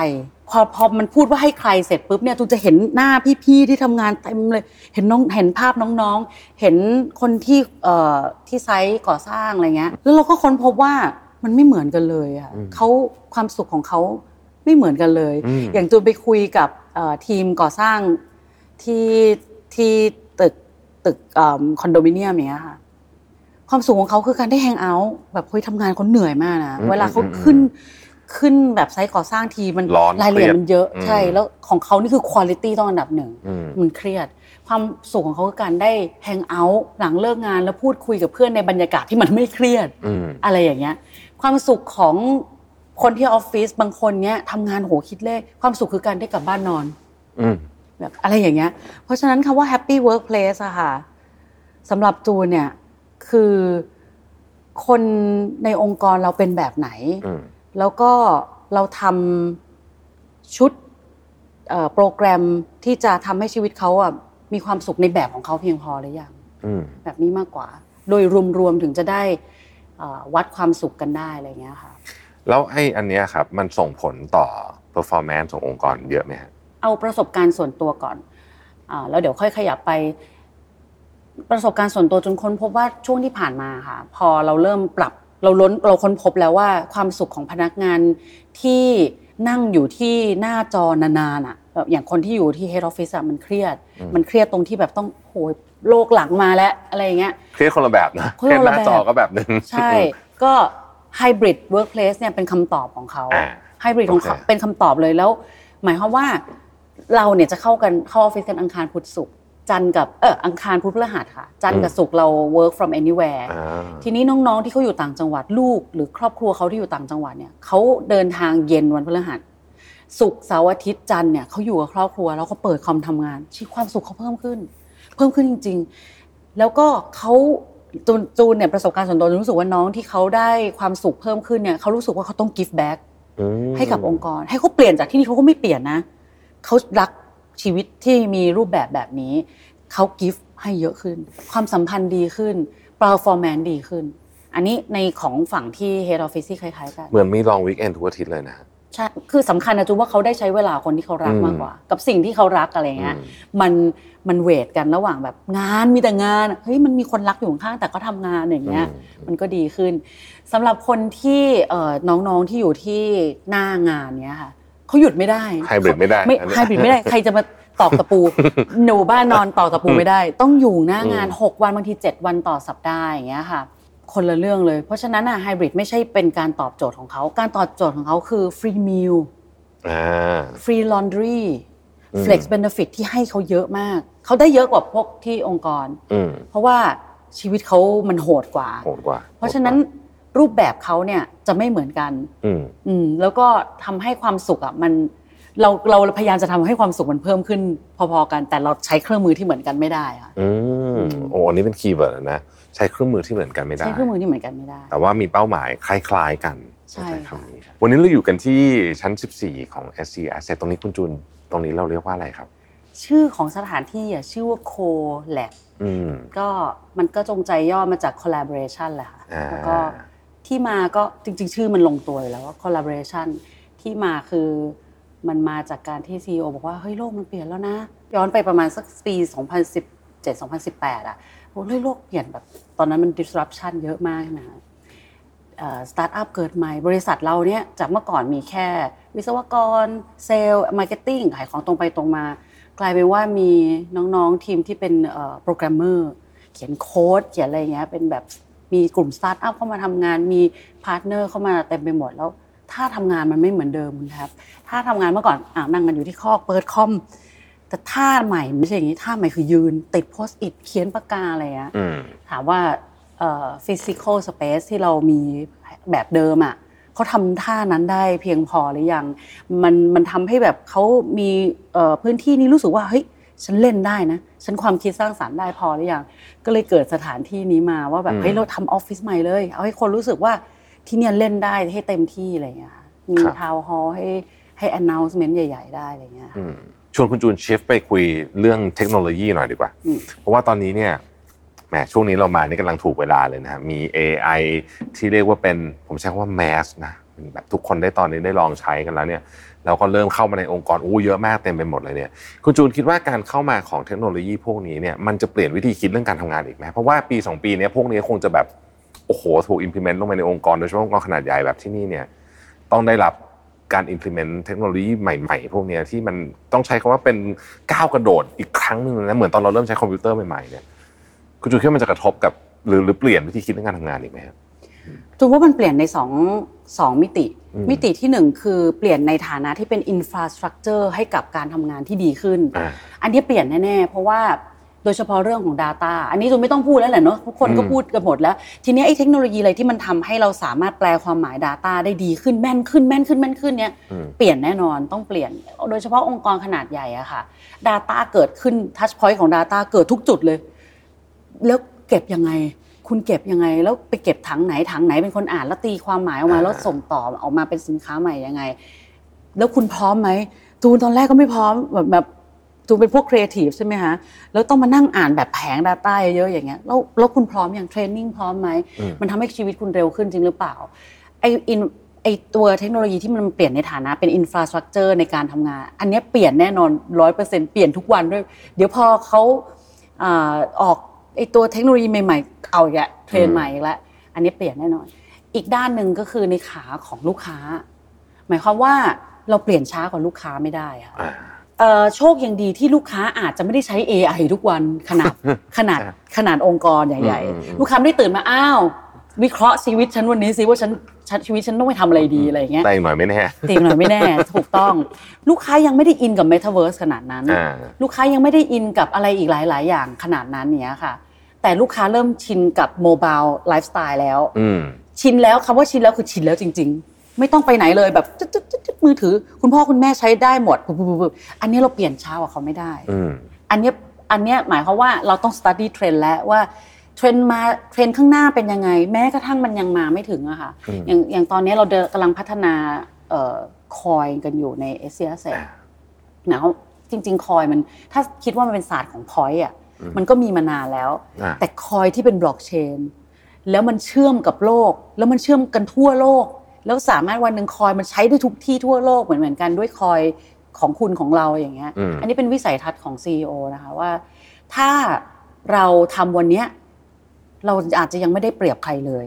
พอพอมันพูดว่าให้ใครเสร็จปุ๊บเนี่ยตูจะเห็นหน้าพี่ๆที่ทำงานเต็มเลย เห็นน้องเห็นภาพน้องๆ เห็นคนที่เอ่อที่ไซต์ก่อสร้างอะไรเงี้ย แล้วเราก็ค้นพบว่ามันไม่เหมือนกันเลยอะเขาความสุขของเขาไม่เหมือนกันเลย อย่างจูนไปคุยกับทีมก่อสร้างที่ที่ตึกตึกคอนโดมิเนียมเนี้ยค่ะความสุขของเขาคือการได้แฮงเอาท์แบบเฮ้ยทำงานเขาเหนื่อยมากนะเวลาเขาขึ้น ขึ้นแบบไซต์ก่อสร้างทีมันรายละเอียดมันเยอะใช่ แล้วของเขานี่คือคุณภาพต้องอันดับหนึ่งมันเครียด ความสุขของเขาคือการได้แฮงเอาท์หลังเลิกงานแล้วพูดคุยกับเพื่อนในบรรยากาศที่มันไม่เครียดอะไรอย่างเงี้ย ความสุขของคนที่ออฟฟิศบางคนเนี้ยทำงานโหคิดเลขความสุขคือการได้กลับบ้านนอนแบบอะไรอย่างเงี้ย เพราะฉะนั้นคำว่า happy workplace อะค่ะสำหรับจูนเนี่ยคือคนในองค์กรเราเป็นแบบไหน แล้วก็เราทำชุดโปรแกรมที่จะทำให้ชีวิตเขาอะมีความสุขในแบบของเขาเพียงพอหรือยังแบบนี้มากกว่า โดยรวมๆถึงจะได้วัดความสุขกันได้อะไรเงี้ยค่ะ แล้วไอ้อันเนี้ยครับมันส่งผลต่อ performance ขององค์กรเยอะไหมฮะเอาประสบการณ์ส่วนตัวก่อนอแล้วเดี๋ยวค่อยขยับไป ประสบการณ์ส่วนตัวจนค้นพบว่าช่วงที่ผ่านมาค่ะ พอเราเริ่มปรับ เราล้นเราค้นพบแล้วว่าความสุขของพนักงานที่นั่งอยู่ที่หน้าจอนานๆอะแบบอย่างคนที่อยู่ที่ head office อะมันเครียด มันเครียดตรงที่แบบต้องโหยโลกหลังมาแล้วอะไรเงี้ยเครียดคนละแบบนะเครียดหน้าจอก็แบบนึงใช่ ก็ hybrid workplace เนี่ยเป็นคำตอบของเขาไฮบริดของเขาเป็นคำตอบเลยแล้ว หมายความว่าเราเนี่ยจะเข้ากันเข้าออฟฟิศกันอังคารพุธศุกร์ จันกับเอออังคารพุธพฤหัสค่ะ จันกับศุกร์เรา work from anywhere ทีนี้น้องๆที่เขาอยู่ต่างจังหวัดลูก หรือครอบครัวเขาที่อยู่ต่างจังหวัดเนี่ยเขาเดินทางเย็นวันพฤหัสศุกร์เสาร์อาทิตย์จันเนี่ยเขาอยู่กับครอบครัวแล้วเขาเปิดคอมทำงานชีวิตความสุขเขาเพิ่มขึ้น เพิ่มขึ้นจริง ๆ แล้วก็เขาจูนจูนเนี่ยประสบการณ์ส่วนตัวรู้สึกว่าน้องที่เขาได้ความสุขเพิ่มขึ้นเนี่ยเขารู้สึกว่าเขาต้อง give back ให้กับองค์กร ให้เขาเปลี่ยนจากที่นี่เขาก็ไม่เปลี่ยนนะเขารัก ชีวิตที่มีรูปแบบแบบนี้เขา give ให้เยอะขึ้น ความสัมพันธ์ดีขึ้น performance ดีขึ้น อันนี้ในของฝั่งที่ head office ที่คล้ายๆกัน เหมือนมี long weekend ทุกอาทิตย์เลยนะใช่ คือสำคัญนะจูว่าเขาได้ใช้เวลาคนที่เขารักมากกว่า กับสิ่งที่เขารักอะไรเงี้ย มันมันเวทกันระหว่างแบบงานมีแต่งาน เฮ้ยมันมีคนรักอยู่ข้างแต่ก็ทำงานอย่างเงี้ย มันก็ดีขึ้นสำหรับคนที่น้องๆที่อยู่ที่หน้างานเนี้ยค่ะ เขาหยุดไม่ได้ไฮบริดไม่ได้ไฮบริดไม่ได้ใครจะมาตอกตะปูหนูบ้านนอนตอกตะปูไม่ได้ ต้องอยู่หน้างาน 6 วันบางที 7 วันต่อสัปดาห์อย่างเงี้ยค่ะ คนละเรื่องเลย เพราะฉะนั้นอะไฮบริดไม่ใช่เป็นการตอบโจทย์ของเขา การตอบโจทย์ของเขาคือ free meal free laundry flex benefit ที่ให้เขาเยอะมาก เขาได้เยอะกว่าพวกที่องค์กร เพราะว่าชีวิตเขามันโหดกว่าโหดกว่าเพราะฉะนั้น รูปแบบเขาเนี่ยจะไม่เหมือนกันอืมแล้วก็ทำให้ความสุขอะมันเราเราพยายามจะทำให้ความสุขมันเพิ่มขึ้นพอๆกัน แต่เราใช้เครื่องมือที่เหมือนกันไม่ได้ค่ะอืมโอ้อันนี้เป็นคีย์เวิร์ดนะใช้เครื่องมือที่เหมือนกันไม่ได้ใช้เครื่องมือที่เหมือนกันไม่ได้ แต่ว่ามีเป้าหมายคล้าย ๆกันใช่คำนี้วันนี้เราอยู่กันที่ชั้น 14 ของ SC Asset ตรงนี้คุณจุนตรงนี้เราเรียกว่าอะไรครับ ชื่อของสถานที่อะชื่อว่า Co Lab ก็มันก็จงใจย่อมาจาก collaboration แหละค่ะแล้วก็ ที่มาก็จริง ๆ ชื่อมันลงตัวอยู่แล้วว่า collaboration ที่มาคือมันมาจากการที่ CEO บอกว่าเฮ้ยโลกมันเปลี่ยนแล้วนะ ย้อนไปประมาณสักปี 2017-2018 อะโอ้ยโลกเปลี่ยนแบบตอนนั้นมัน disruption เยอะมากนะสตาร์ทอัพเกิดใหม่ บริษัทเราเนี่ยจากเมื่อก่อนมีแค่วิศวกร sales marketing ขายของตรงไปตรงมา กลายเป็นว่ามีน้องๆทีมที่เป็นโปรแกรมเมอร์ เขียนโค้ดเขียนอะไรเงี้ยเป็นแบบ มีกลุ่มสตาร์ทอัพเข้ามาทำงาน มี partner เข้ามาเต็มไปหมดแล้ว ท่าทำงานมันไม่เหมือนเดิมคุณครับ ถ้าทำงานเมื่อก่อนอ่านั่งกันอยู่ที่คอกเปิดคอม แต่ท่าใหม่ไม่ใช่อย่างนี้ท่าใหม่คือยืน ติดโพสต์อิทเขียนปากกาอะไรอะถามว่าฟิสิกอลสเปซที่เรามีแบบเดิมอะเขาทำท่านั้นได้เพียงพอหรือยัง มันมันทำให้แบบเขามีพื้นที่นี้รู้สึกว่าเฮ้ย ฉันเล่นได้นะ ฉันความคิดสร้างสารรค์ได้พอหรือยังก็เลยเกิดสถานที่นี้มาว่าแบบเฮ้ยเราทำออฟฟิศใหม่เลย เอาให้คนรู้สึกว่าที่เนี่ยเล่นได้ให้เต็มที่อะไรอย่างเงี้ยมีทาวน์ฮอลให้ให้ announcement ใหญ่ ๆ ได้อะไรเงี้ยชวนคุณจูนเชฟไปคุยเรื่องเทคโนโลยีหน่อยดีกว่า เพราะว่าตอนนี้เนี่ยแหมช่วงนี้เรามานี่กำลังถูกเวลาเลยนะมี AI ที่เรียกว่าเป็นผมใช้คำว่าแมสนะแบบทุกคนได้ตอนนี้ได้ลองใช้กันแล้วเนี่ย เราก็เริ่มเข้ามาในองค์กรอู้เยอะมากเต็มไปหมดเลยเนี่ยคุณจูนคิดว่าการเข้ามาของเทคโนโลยีพวกนี้เนี่ยมันจะเปลี่ยนวิธีคิดเรื่องการทำงานอีกไหมเพราะว่าปี 2 ปีนี้พวกนี้คงจะแบบโอ้โหถูก implement ลงไปในองค์กรโดยเฉพาะองค์กรขนาดใหญ่แบบที่นี่เนี่ยต้องได้รับการ implement เทคโนโลยีใหม่ๆ พวกนี้ที่มันต้องใช้คำว่าเป็นก้าวกระโดดอีกครั้งหนึ่งนะเหมือนตอนเราเริ่มใช้คอมพิวเตอร์ใหม่ๆเนี่ยคุณจูนคิดว่ามันจะกระทบกับหรือหรือเปลี่ยนวิธีคิดเรื่องการทำงานอีกไหมครับจูว่ามันเปลี่ยนในสองสองมิติ มิติที่หนึ่งคือเปลี่ยนในฐานะที่เป็นอินฟราสตรักเจอร์ให้กับการทำงานที่ดีขึ้น อันนี้เปลี่ยนแน่ๆ เพราะว่าโดยเฉพาะเรื่องของ Data อันนี้จูไม่ต้องพูดแล้วแหละเนาะทุกคนก็พูดกันหมดแล้ว ทีนี้ไอ้เทคโนโลยีอะไรที่มันทำให้เราสามารถแปลความหมาย Data ได้ดีขึ้นแม่นขึ้นแม่นขึ้นแม่นขึ้นเนี่ยเปลี่ยนแน่นอนต้องเปลี่ยน โดยเฉพาะองค์กรขนาดใหญ่อะค่ะ Data เกิดขึ้นทัชพอยต์ของ Data เกิดทุกจุดเลย แล้วเก็บยังไง คุณเก็บยังไง แล้วไปเก็บถังไหนถังไหนเป็นคนอ่านแล้วตีความหมายออกมาแล้วส่งต่อออกมาเป็นสินค้าใหม่ยังไง แล้วคุณพร้อมไหมจูนตอนแรกก็ไม่พร้อมแบบแบบจูนเป็นพวกครีเอทีฟใช่ไหมคะแล้วต้องมานั่งอ่านแบบแผง Data เยอะอย่างเงี้ยแล้วแล้วคุณพร้อมอย่าง training พร้อมไหมมันทำให้ชีวิตคุณเร็วขึ้นจริงหรือเปล่าไออินไอตัวเทคโนโลยีที่มันเปลี่ยนในฐานะเป็น infrastructure ในการทำงาน อันนี้เปลี่ยนแน่นอนร้อยเปอร์เซ็นต์เปลี่ยนทุกวันด้วย เดี๋ยวพอเขาออก ไอตัวเทคโนโลยีใหม่ๆ เอาอีกแล้ว train ใหม่อีกแล้วอันนี้เปลี่ยนแน่นอน อีกด้านหนึ่งก็คือในขาของลูกค้า หมายความว่าเราเปลี่ยนช้ากว่าลูกค้าไม่ได้ค่ะโชคยังดีที่ลูกค้าอาจจะไม่ได้ใช้ AI ทุกวันขนาดขนาดขนาดองค์กรใหญ่ ๆ ลูกค้าไม่ได้ตื่นมาอ้าววิเคราะห์ชีวิตฉันวันนี้สิว่าฉันชีวิตฉันต้องไปทำอะไรดีอะไรอย่างเงี้ยแต่หน่อยไม่แน่อีกหน่อยไม่แน่ถูกต้อง ลูกค้ายังไม่ได้อินกับเมตาเวิร์สขนาดนั้น ลูกค้ายังไม่ได้อินกับอะไรอีกหลาย ๆ อย่างขนาดนั้นเนี้ยค่ะ แต่ลูกค้าเริ่มชินกับ mobileไลฟ์สไตล์แล้วชินแล้วคำว่าชินแล้วคือชินแล้วจริง ๆ ไม่ต้องไปไหนเลยแบบจุดมือถือ คุณพ่อคุณแม่ใช้ได้หมดอันนี้เราเปลี่ยนช้ากว่าเขาไม่ได้อันนี้อันนี้หมายความว่าเราต้อง study trend แล้วว่าเทรนมาเทรนข้างหน้าเป็นยังไง แม้กระทั่งมันยังมาไม่ถึงอะค่ะอย่างอย่างตอนนี้เราเดินกำลังพัฒนา coin กันอยู่ใน SC Asset นะจริง ๆ coin มันถ้าคิดว่ามันเป็นศาสตร์ของ point อะ มันก็มีมานานแล้ว แต่คอยที่เป็นบล็อกเชนแล้วมันเชื่อมกับโลก แล้วมันเชื่อมกันทั่วโลก แล้วสามารถวันหนึ่งคอยมันใช้ได้ทุกที่ทั่วโลกเหมือนเหมือนกันด้วยคอยของคุณของเราอย่างเงี้ย อันนี้เป็นวิสัยทัศน์ของซีอนะคะว่า ถ้าเราทำวันเนี้ยเราอาจจะยังไม่ได้เปรียบใครเลย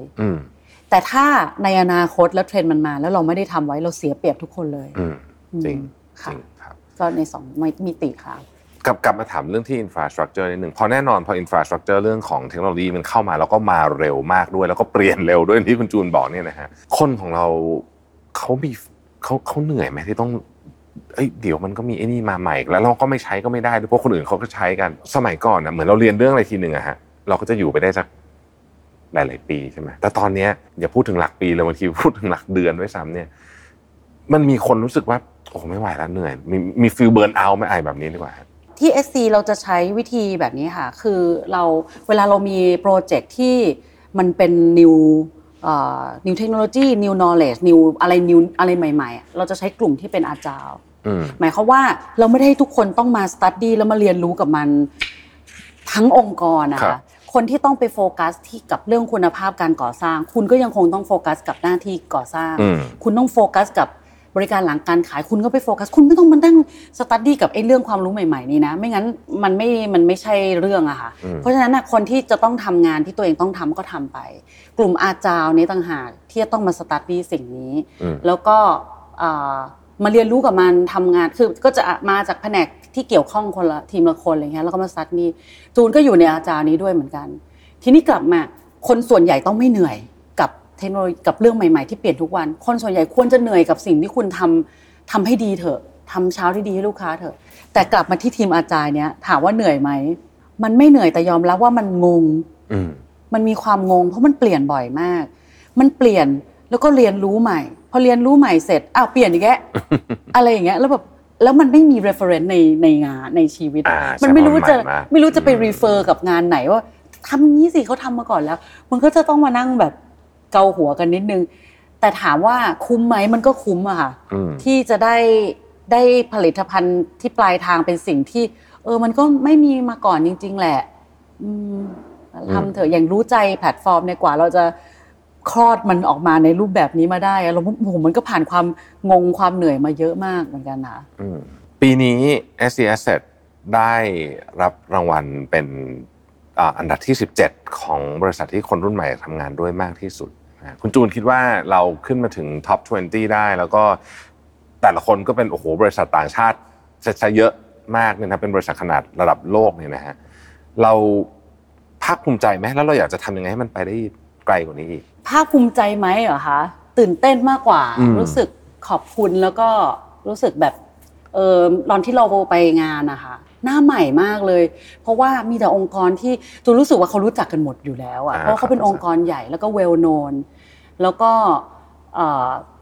แต่ถ้าในอนาคตแล้วเทรนด์มันมา แล้วเราไม่ได้ทำไว้เราเสียเปรียบทุกคนเลยจริงค่ะก็ในสองมิติค่ะ กลับกลับมาถามเรื่องที่ infrastructure นิดหนึ่งพอแน่นอนพอ infrastructure เรื่องของเทคโนโลยีมันเข้ามาแล้วก็มาเร็วมากด้วย แล้วก็เปลี่ยนเร็วด้วยที่คุณจูนบอกเนี่ยนะฮะคนของเราเขามีเขาเขาเหนื่อยไหมที่ต้องเอ้ยเดี๋ยวมันก็มีไอ้นี่มาใหม่ แล้วเราก็ไม่ใช้ก็ไม่ได้เพราะคนอื่นเขาก็ใช้กันสมัยก่อนนะเหมือนเราเรียนเรื่องอะไรทีหนึ่งอะฮะเราก็จะอยู่ไปได้สักหลาย ๆ ปีใช่ไหมแต่ตอนนี้อย่าพูดถึงหลักปีเลยบางทีพูดถึงหลักเดือนด้วยซ้ำเนี่ย มันมีคนรู้สึกว่าโอ้ไม่ไหวแล้วเหนื่อย มีมี feel burn out ไหมไอ้แบบนี้ดีกว่า ที่ SC เราจะใช้วิธีแบบนี้ค่ะ คือเราเวลาเรามีโปรเจกต์ที่มันเป็น new new technology new knowledge new อะไร new อะไรใหม่ ๆ เราจะใช้กลุ่มที่เป็น agile หมายความว่าเราไม่ได้ให้ทุกคนต้องมา study แล้วมาเรียนรู้กับมันทั้งองค์กรนะคะคนที่ต้องไปโฟกัสที่กับเรื่องคุณภาพการก่อสร้าง คุณก็ยังคงต้องโฟกัสกับหน้าที่ก่อสร้าง คุณต้องโฟกัสกับ บริการหลังการขายคุณก็ไปโฟกัส คุณไม่ต้องมานั่ง study กับไอ้เรื่องความรู้ใหม่ๆนี่นะ ไม่งั้นมันไม่มันไม่ใช่เรื่องอะค่ะเพราะฉะนั้นคนที่จะต้องทำงานที่ตัวเองต้องทำก็ทำไป กลุ่ม agile นี้ต่างหากที่จะต้องมา study สิ่งนี้ แล้วก็มาเรียนรู้กับมันทำงานคือก็จะมาจากแผนกที่เกี่ยวข้องคนละทีมละคนอะไรเงี้ยแล้วก็มา study จูนก็อยู่ใน agile นี้ด้วยเหมือนกัน ทีนี้กลับมาคนส่วนใหญ่ต้องไม่เหนื่อยกับ เทคโนโลยีกับเรื่องใหม่ๆที่เปลี่ยนทุกวัน คนส่วนใหญ่ควรจะเหนื่อยกับสิ่งที่คุณทำทำให้ดีเถอะทำเช้าที่ดีให้ลูกค้าเถอะ แต่กลับมาที่ทีมอาจารย์เนี้ยถามว่าเหนื่อยไหมมันไม่เหนื่อยแต่ยอมรับว่ามันงงมันมีความงง เพราะมันเปลี่ยนบ่อยมาก มันเปลี่ยนแล้วก็เรียนรู้ใหม่ พอเรียนรู้ใหม่เสร็จอ้าวเปลี่ยนอีกแกอะไรอย่างเงี้ยแล้วแบบแล้วมันไม่มี reference ในในงานในชีวิต มันไม่รู้จะไม่รู้จะไป refer กับงานไหนว่าทำนี้สิเขาทำมาก่อนแล้ว มันก็จะต้องมานั่งแบบ เกาหัวกันนิดนึง แต่ถามว่าคุ้มไหมมันก็คุ้มอะค่ะที่จะได้ได้ผลิตภัณฑ์ที่ปลายทางเป็นสิ่งที่ เออมันก็ไม่มีมาก่อนจริง ๆ แหละทำเถอะอย่างรู้ใจแพลตฟอร์มเนี่ยกว่าเราจะคลอดมันออกมาในรูปแบบนี้มาได้เราผมมันก็ผ่านความงงความเหนื่อยมาเยอะมากเหมือนกันนะปีนี้ s c Asset ได้รับรางวัลเป็นอันดับที่ 17 ของบริษัทที่คนรุ่นใหม่ทำงานด้วยมากที่สุด คุณจูนคิดว่าเราขึ้นมาถึงท็อป 20 ได้ แล้วก็แต่ละคนก็เป็นโอ้โหบริษัทต่างชาติใช้เยอะมากเนี่ยนะเป็นบริษัทขนาดระดับโลกเนี่ยนะฮะเราภาคภูมิใจไหมแล้วเราอยากจะทำยังไงให้มันไปได้ไกลกว่านี้อีกภาคภูมิใจไหมเหรอคะตื่นเต้นมากกว่า รู้สึกขอบคุณแล้วก็รู้สึกแบบเออตอนที่เราไปงานนะคะ หน้าใหม่มากเลย เพราะว่ามีแต่องค์กรที่จูรู้สึกว่าเขารู้จักกันหมดอยู่แล้วอะเพราะเขาเป็นองค์กรใหญ่แล้วก็เวลโนนแล้วก็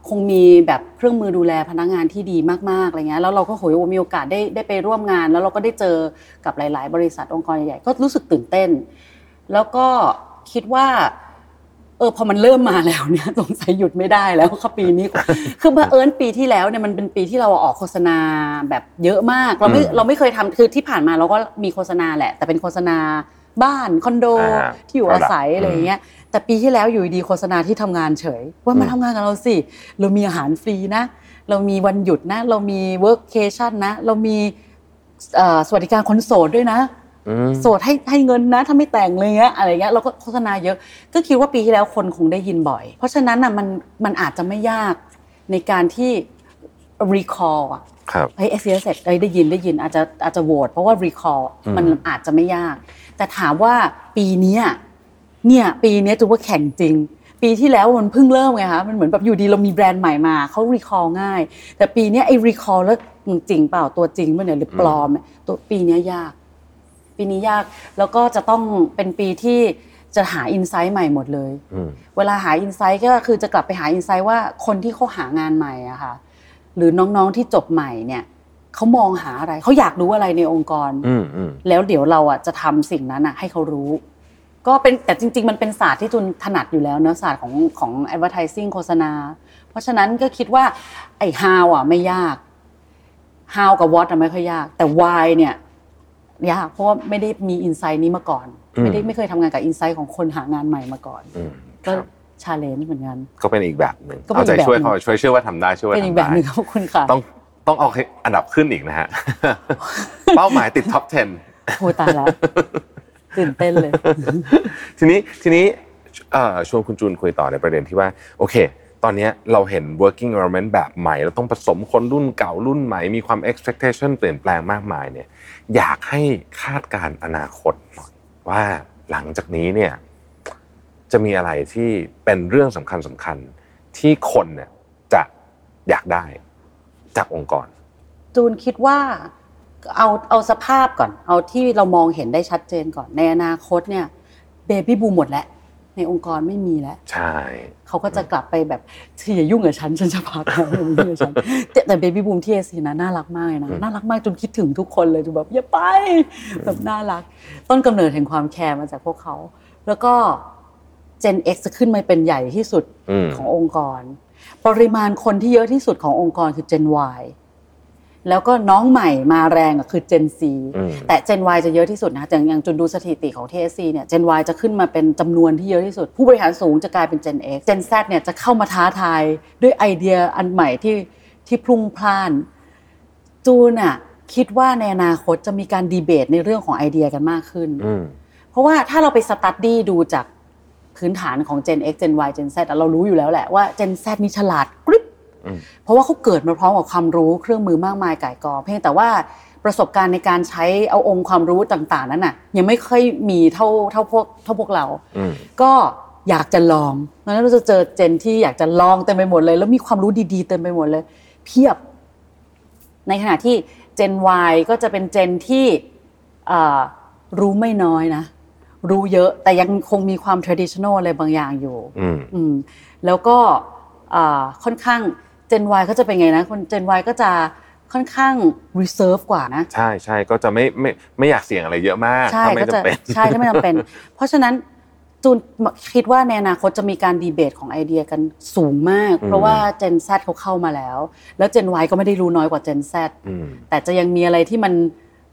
คงมีแบบเครื่องมือดูแลพนักงานที่ดีมากๆอะไรเงี้ยแล้วเราก็โหยมีโอกาสได้ได้ไปร่วมงาน แล้วเราก็ได้เจอกับหลาย ๆ บริษัทองค์กรใหญ่ก็รู้สึกตื่นเต้น แล้วก็คิดว่า เออพอมันเริ่มมาแล้วเนี่ยสงสัยหยุดไม่ได้แล้วครับปีนี้ คือเอิญปีที่แล้วเนี่ยมันเป็นปีที่เราออกโฆษณาแบบเยอะมาก เราไม่เราไม่เคยทำคือที่ผ่านมาเราก็มีโฆษณาแหละ แต่เป็นโฆษณาบ้านคอนโดที่อยู่อาศัยอะไรเงี้ยแต่ปีที่แล้วอยู่ดีโฆษณาที่ทำงานเฉย ว่ามาทำงานกับเราสิ เรามีอาหารฟรีนะ เรามีวันหยุดนะ เรามี workation นะ เรามีสวัสดิการคนโสดด้วยนะ โสดให้ให้เงินนะ ถ้าไม่แต่งเลยเงี้ยอะไรเงี้ยเราก็โฆษณาเยอะ ก็คิดว่าปีที่แล้วคนคงได้ยินบ่อย เพราะฉะนั้นอะมันมันอาจจะไม่ยากในการที่ recall อะให้เอสเสร็จได้ยินได้ยินอาจจะอาจจะโหวตเพราะว่า recall มันอาจจะไม่ยาก แต่ถามว่าปีนี้เนี่ยปีนี้จูว่าแข่งจริง ปีที่แล้วมันเพิ่งเริ่มไงคะมันเหมือนแบบอยู่ดีเรามีแบรนด์ใหม่มาเขารีคอร์ง่าย แต่ปีนี้ไอ้รีคอร์แล้วจริงเปล่าตัวจริงเมื่อไหร่หรือปลอมตัวปีนี้ยาก ปีนี้ยากแล้วก็จะต้องเป็นปีที่จะหาอินไซต์ใหม่หมดเลย เวลาหาอินไซต์ก็คือจะกลับไปหาอินไซต์ว่าคนที่เขาหางานใหม่อะค่ะ หรือน้องๆที่จบใหม่เนี่ยเขามองหาอะไรเขาอยากรู้อะไรในองค์กรแล้วเดี๋ยวเราอะจะทำสิ่งนั้นอะให้เขารู้ ก็เป็นแต่จริง ๆ มันเป็นศาสตร์ที่จุนถนัดอยู่แล้วเนื้อศาสตร์ของของ advertising โฆษณา เพราะฉะนั้นก็คิดว่าไอ้ how อะไม่ยาก how กับ what อะไม่ค่อยยาก แต่ why เนี่ย ยากเพราะว่าไม่ได้มี insight นี้มาก่อน ไม่ได้ไม่เคยทำงานกับ insight ของคนหางานใหม่มาก่อนก็ challenge เหมือนกันก็เป็นอีกแบบหนึ่งเอาใจช่วยเขาช่วยเชื่อว่าทำได้ช่วยว่าทำได้เป็นอีกแบบหนึ่งขอบคุณค่ะต้องต้องเอาอันดับขึ้นอีกนะฮะเป้าหมายติด top 10โอ้ตายแล้วตื่นเต้นเลย ทีนี้ทีนี้ชวนคุณจูนคุยต่อในประเด็นที่ว่าโอเค ตอนนี้เราเห็น working environment แบบใหม่ เราต้องผสมคนรุ่นเก่ารุ่นใหม่มีความ expectation เปลี่ยนแปลงมากมายเนี่ย อยากให้คาดการอนาคตหน่อยว่าหลังจากนี้เนี่ยจะมีอะไรที่เป็นเรื่องสำคัญสำคัญที่คนเนี่ยจะอยากได้จากองค์กร จูนคิดว่าเอาเอาสภาพก่อน เอาที่เรามองเห็นได้ชัดเจนก่อนในอนาคตเนี่ย baby boom หมดแล้ว ในองค์กรไม่มีแล้วใช่เขาก็จะกลับไปแบบที่อย่ายุ่งกับฉันฉันจะพักแล้วอย่ายุ่งกับฉันแต่ baby boom ที่ SC นะน่ารักมากนะน่ารักมากจนคิดถึงทุกคนเลยจนแบบอย่าไปแบบน่ารัก ต้นกำเนิดแห่งความ care มาจากพวกเขา แล้วก็ Gen X จะขึ้นมาเป็นใหญ่ที่สุดขององค์กร ปริมาณคนที่เยอะที่สุดขององค์กรคือ Gen Y แล้วก็น้องใหม่มาแรงคือ Gen Z แต่ Gen Y จะเยอะที่สุดนะอย่างอย่างจนดูสถิติของ TSC เนี่ย Gen Y จะขึ้นมาเป็นจำนวนที่เยอะที่สุด ผู้บริหารสูงจะกลายเป็น Gen X Gen Z เนี่ยจะเข้ามาท้าทายด้วยไอเดียอันใหม่ที่ที่พลุ่งพล่าน จูนอะคิดว่าในอนาคตจะมีการดีเบตในเรื่องของไอเดียกันมากขึ้นเพราะว่าถ้าเราไปสตัดดี้ดูจากพื้นฐานของ Gen X Gen Y Gen Z เรารู้อยู่แล้วแหละว่า Gen Z มีฉลาดกริบ เพราะว่าเขาเกิดมาพร้อมกับความรู้เครื่องมือมากมายก่ายกองเพียงแต่ว่าประสบการณ์ในการใช้เอาองค์ความรู้ต่าง ๆ นั้นน่ะ ยังไม่ค่อยมีเท่าเท่าพวกเท่าพวกเรา ก็อยากจะลองงั้นเราจะเจอเจนที่อยากจะลองเต็มไปหมดเลย แล้วมีความรู้ดีๆเต็มไปหมดเลย เพียบ ในขณะที่เจน Y ก็จะเป็นเจนที่รู้ไม่น้อยนะ รู้เยอะแต่ยังคงมีความ traditional อะไรบางอย่างอยู่แล้วก็ค่อนข้าง เจน Y ก็จะเป็นไงนะคนเจน Y ก็จะค่อนข้าง reserve กว่านะ ใช่ใช่ก็จะไม่ไม่ไม่อยากเสี่ยงอะไรเยอะมากใช่ก็จะใช่ไม่จำเป็น เพราะฉะนั้นจูนคิดว่าในอนาคตจะมีการดีเบตของไอเดียกันสูงมาก เพราะว่า Gen Z เขาเข้ามาแล้ว แล้ว Gen Y ก็ไม่ได้รู้น้อยกว่า Gen Z แต่จะยังมีอะไรที่มัน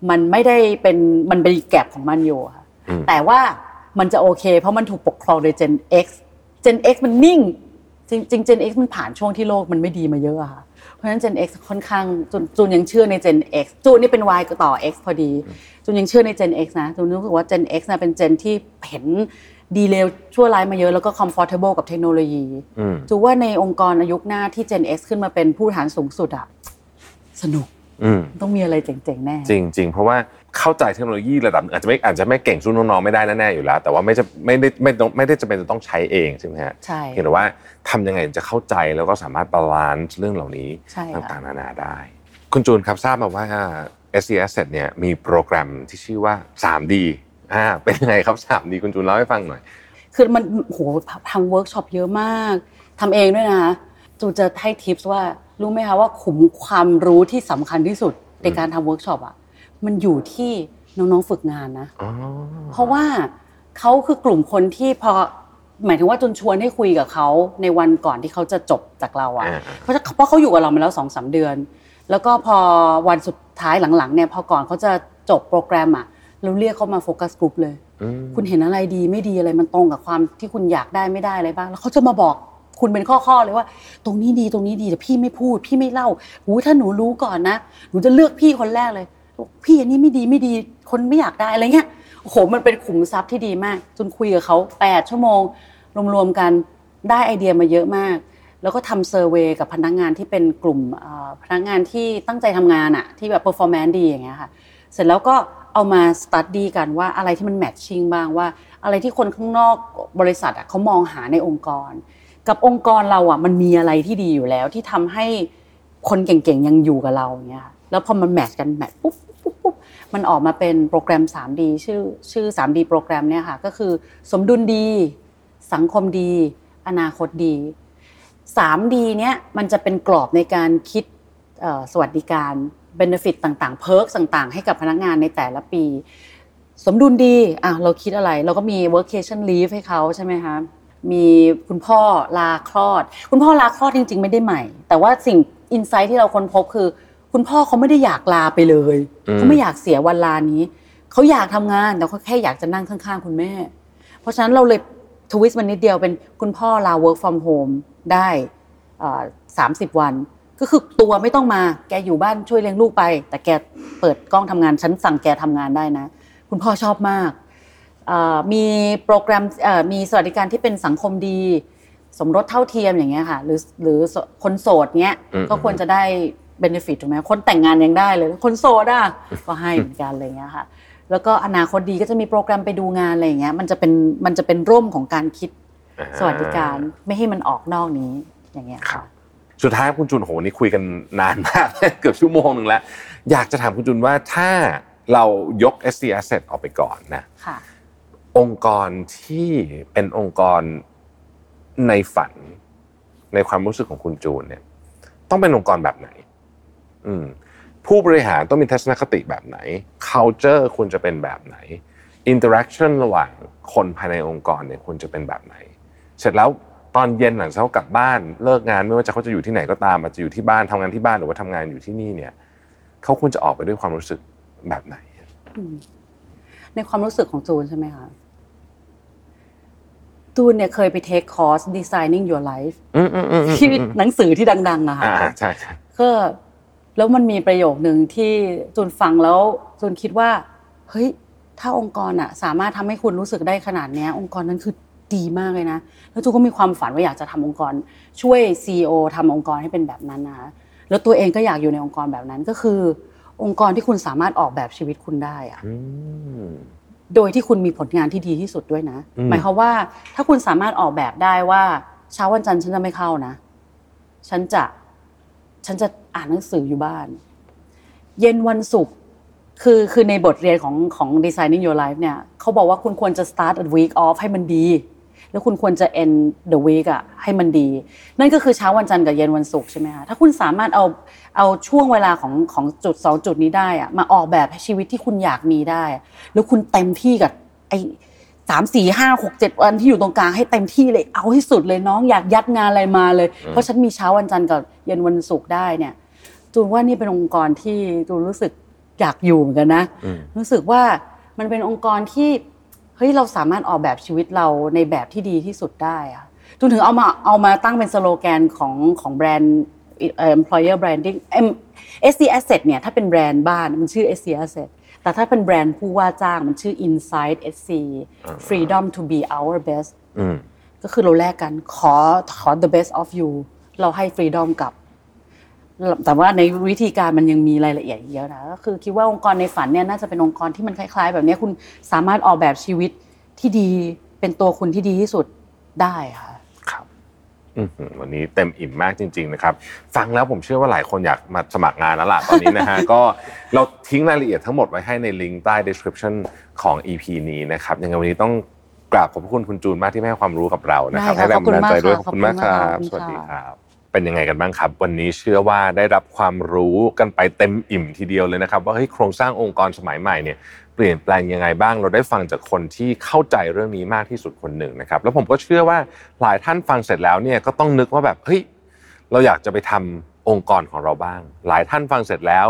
มันไม่ได้เป็นมันเป็นแกลบของมันอยู่ค่ะแต่ว่ามันจะโอเค เพราะมันถูกปกครองโดย Gen X Gen X มันนิ่ง จริงๆ Gen X มันผ่านช่วงที่โลกมันไม่ดีมาเยอะอะค่ะ เพราะฉะนั้น Gen X ค่อนข้างจูนยังเชื่อใน Gen X จูนนี่เป็น Y ต่อ X พอดีจูนยังเชื่อใน Gen X นะจูนรู้สึกว่า Gen X นะเป็น Gen ที่เห็นดีเลวชั่วร้ายมาเยอะแล้วก็ comfortable กับเทคโนโลยีจูว่าในองค์กรอายุหน้าที่ Gen X ขึ้นมาเป็นผู้ฐานสูงสุดอะสนุกต้องมีอะไรเจ๋งๆแน่ จริงๆเพราะว่า เข้าใจเทคโนโลยีระดับอาจจะไม่อาจจะไม่เก่งสู้น้องๆไม่ได้แน่ๆอยู่แล้ว แต่ว่าไม่จะไม่ได้ไม่ต้องไม่ได้จะเป็นจะต้องใช้เองใช่ไหมฮะใช่เห็นว่าทำยังไงจะเข้าใจแล้วก็สามารถ balance เรื่องเหล่านี้ต่างๆนานาได้ คุณจูนครับทราบมาว่า s c s เเนี่ยมีโปรแกรมที่ชื่อว่า 3D อ่าเป็นยังไงครับ 3D คุณจูนเล่าให้ฟังหน่อย คือมันโหทำเวิร์กช็อปเยอะมากทำเองด้วยนะจูนจะให้ tips ว่ารู้ไหมคะว่าขุมความรู้ที่สำคัญที่สุดในการทำเวิร์กช็อปอะ มันอยู่ที่น้องๆฝึกงานนะ เพราะว่าเขาคือกลุ่มคนที่พอหมายถึงว่าจนชวนให้คุยกับเขาในวันก่อนที่เขาจะจบจากเราอะเพราะเพราะเขาอยู่กับเรามาแล้วสองสามเดือน แล้วก็พอวันสุดท้ายหลังๆเนี่ยพอก่อนเขาจะจบโปรแกรมอะเราเรียกเขามา focus group เลย คุณเห็นอะไรดีไม่ดีอะไรมันตรงกับความที่คุณอยากได้ไม่ได้อะไรบ้าง แล้วเขาจะมาบอกคุณเป็นข้อๆเลยว่า ตรงนี้ดีตรงนี้ดีแต่พี่ไม่พูด พี่ไม่เล่าหูถ้าหนูรู้ก่อนนะหนูจะเลือกพี่คนแรกเลย พี่อันนี้ไม่ดีไม่ดีคนไม่อยากได้อะไรเงี้ยโอ้โหมันเป็นขุมทรัพย์ที่ดีมาก จนคุยกับเขาแปดชั่วโมง รวมๆกันได้ไอเดียมาเยอะมาก แล้วก็ทำ survey กับพนักงานที่เป็นกลุ่มพนักงานที่ตั้งใจทำงานอะที่แบบ performance ดีอย่างเงี้ยค่ะเสร็จแล้วก็เอามา study กันว่าอะไรที่มัน matching บ้างว่า อะไรที่คนข้างนอกบริษัทอะเขามองหาในองค์กร กับองค์กรเราอะมันมีอะไรที่ดีอยู่แล้วที่ทำให้คนเก่งๆยังอยู่กับเราเงี้ย แล้วพอมัน match กัน match ปุ๊บปุ๊บปุ๊บมันออกมาเป็นโปรแกรม 3D ชื่อชื่อ 3D โปรแกรมเนี่ยค่ะก็คือสมดุลดี สังคมดี อนาคตดี 3D เนี้ยมันจะเป็นกรอบในการคิดสวัสดิการ benefit ต่างๆ perk ต่างๆ ให้กับพนักงานในแต่ละปี สมดุลดีอะเราคิดอะไร เราก็มี workation leave ให้เขาใช่ไหมคะมีคุณพ่อลาคลอด คุณพ่อลาคลอดจริง ๆ ไม่ได้ใหม่ แต่ว่าสิ่งอินไซต์ที่เราค้นพบคือ คุณพ่อเขาไม่ได้อยากลาไปเลยเขาไม่อยากเสียวันลานี้เขาอยากทำงานแต่เขาแค่อยากจะนั่งข้างๆ คุณแม่ เพราะฉะนั้นเราเลยทวิสต์มันนิดเดียวเป็นคุณพ่อลา work from home ได้สามสิบวัน ก็คือตัวไม่ต้องมาแกอยู่บ้านช่วยเลี้ยงลูกไป แต่แกเปิดกล้องทำงานฉันสั่งแกทำงานได้นะ คุณพ่อชอบมากมีโปรแกรมมีสวัสดิการที่เป็นสังคมดี สมรสเท่าเทียมอย่างเงี้ยค่ะ หรือหรือคนโสดเงี้ยก็ควรจะได้ เบนฟิตถูกไหมคนแต่งงานยังได้เลย คนโสดอะก็ให้เหมือนกันอะไรเงี้ยค่ะ แล้วก็อนาคตดีก็จะมีโปรแกรมไปดูงานอะไรอย่างเงี้ย มันจะเป็นมันจะเป็นร่มของการคิดสวัสดิการไม่ให้มันออกนอกนี้อย่างเงี้ยค่ะสุดท้ายคุณจุนโหนี่คุยกันนานมากเกือบชั่วโมงหนึ่งแล้ว อยากจะถามคุณจุนว่าถ้าเรายก SC Asset ออกไปก่อนนะองค์กรที่เป็นองค์กรในฝัน ในความรู้สึกของคุณจูนเนี่ย ต้องเป็นองค์กรแบบไหนอืม ผู้บริหารต้องมีทัศนคติแบบไหน culture ควรจะเป็นแบบไหน interaction ระหว่างคนภายในองค์กรเนี่ยควรจะเป็นแบบไหน เสร็จแล้วตอนเย็นหลังจากเขากลับบ้านเลิกงานไม่ว่าจะเขาจะอยู่ที่ไหนก็ตามอาจจะอยู่ที่บ้านทำงานที่บ้านหรือว่าทำงานอยู่ที่นี่เนี่ยเขาควรจะออกไปด้วยความรู้สึกแบบไหนในความรู้สึกของจูนใช่ไหมคะตูนเนี่ยเคยไปเทคคอร์ส designing your life ที่หนังสือที่ดังๆอะค่ะใช่ใช่ก็ แล้วมันมีประโยคหนึ่งที่จูนฟังแล้วจูนคิดว่า เฮ้ย ถ้าองค์กรอะสามารถทำให้คุณรู้สึกได้ขนาดนี้องค์กรนั้นคือดีมากเลยนะ แล้วจูนก็มีความฝันว่าอยากจะทำองค์กร ช่วยซีอทำองค์กรให้เป็นแบบนั้นนะคะแล้วตัวเองก็อยากอยู่ในองค์กรแบบนั้นก็คือ องค์กรที่คุณสามารถออกแบบชีวิตคุณได้อะโดยที่คุณมีผลงานที่ดีที่สุดด้วยนะ หมายความว่า ถ้าคุณสามารถออกแบบได้ว่า เช้าวันจันทร์ฉันจะไม่เข้านะ ฉันจะ ฉันจะอ่านหนังสืออยู่บ้าน เย็นวันศุกร์คือคือในบทเรียนของของ Designing Your Life เนี่ยเขาบอกว่าคุณควรจะ start a week off ให้มันดี แล้วคุณควรจะ end the week อะให้มันดี นั่นก็คือเช้าวันจันทร์กับเย็นวันศุกร์ใช่ไหมคะถ้าคุณสามารถเอาเอาช่วงเวลาของของจุดสองจุดนี้ได้อะมาออกแบบให้ชีวิตที่คุณอยากมีได้ แล้วคุณเต็มที่กับไอ สามสี่ห้าหกเจ็ดวันที่อยู่ตรงกลางให้เต็มที่เลยเอาให้สุดเลยน้องอยากยัดงานอะไรมาเลย เพราะฉันมีเช้าวันจันทร์กับเย็นวันศุกร์ได้เนี่ยจูนว่านี่เป็นองค์กรที่จูนรู้สึกอยากอยู่เหมือนกันนะ รู้สึกว่ามันเป็นองค์กรที่เฮ้ยเราสามารถออกแบบชีวิตเราในแบบที่ดีที่สุดได้อะจนถึงเอามาเอามาตั้งเป็นสโลแกนของของแบรนด์ employer branding SC Asset เนี่ยถ้าเป็นแบรนด์บ้านมันชื่อ SC Asset แต่ถ้าเป็นแบรนด์ผู้ว่าจ้างมันชื่อ Inside SC Freedom to be our best ก็คือเราแลกกันขอขอ the best of you เราให้ freedom กับ แต่ว่าในวิธีการมันยังมีรายละเอียดเยอะนะก็คือคิดว่าองค์กรในฝันเนี่ยน่าจะเป็นองค์กรที่มันคล้าย ๆ แบบนี้คุณสามารถออกแบบชีวิตที่ดีเป็นตัวคุณที่ดีที่สุดได้ค่ะ วันนี้เต็มอิ่มมากจริง ๆ นะครับ ฟังแล้วผมเชื่อว่าหลายคนอยากมาสมัครงานแล้วล่ะตอนนี้นะฮะ ก็เราทิ้งรายละเอียดทั้งหมดไว้ให้ในลิงก์ใต้ description ของ EP นี้นะครับยังไงวันนี้ต้องกราบขอบพระคุณคุณจูนมากที่ให้ความรู้กับเรานะครับ ให้แรงบันดาลใจด้วยขอบคุณมากครับสวัสดีครับ เป็นยังไงกันบ้างครับ วันนี้เชื่อว่าได้รับความรู้กันไปเต็มอิ่มทีเดียวเลยนะครับ ว่าเฮ้ยโครงสร้างองค์กรสมัยใหม่เนี่ยเปลี่ยนแปลงยังไงบ้าง เราได้ฟังจากคนที่เข้าใจเรื่องนี้มากที่สุดคนหนึ่งนะครับ แล้วผมก็เชื่อว่าหลายท่านฟังเสร็จแล้วเนี่ยก็ต้องนึกว่าแบบเฮ้ยเราอยากจะไปทำองค์กรของเราบ้าง หลายท่านฟังเสร็จแล้ว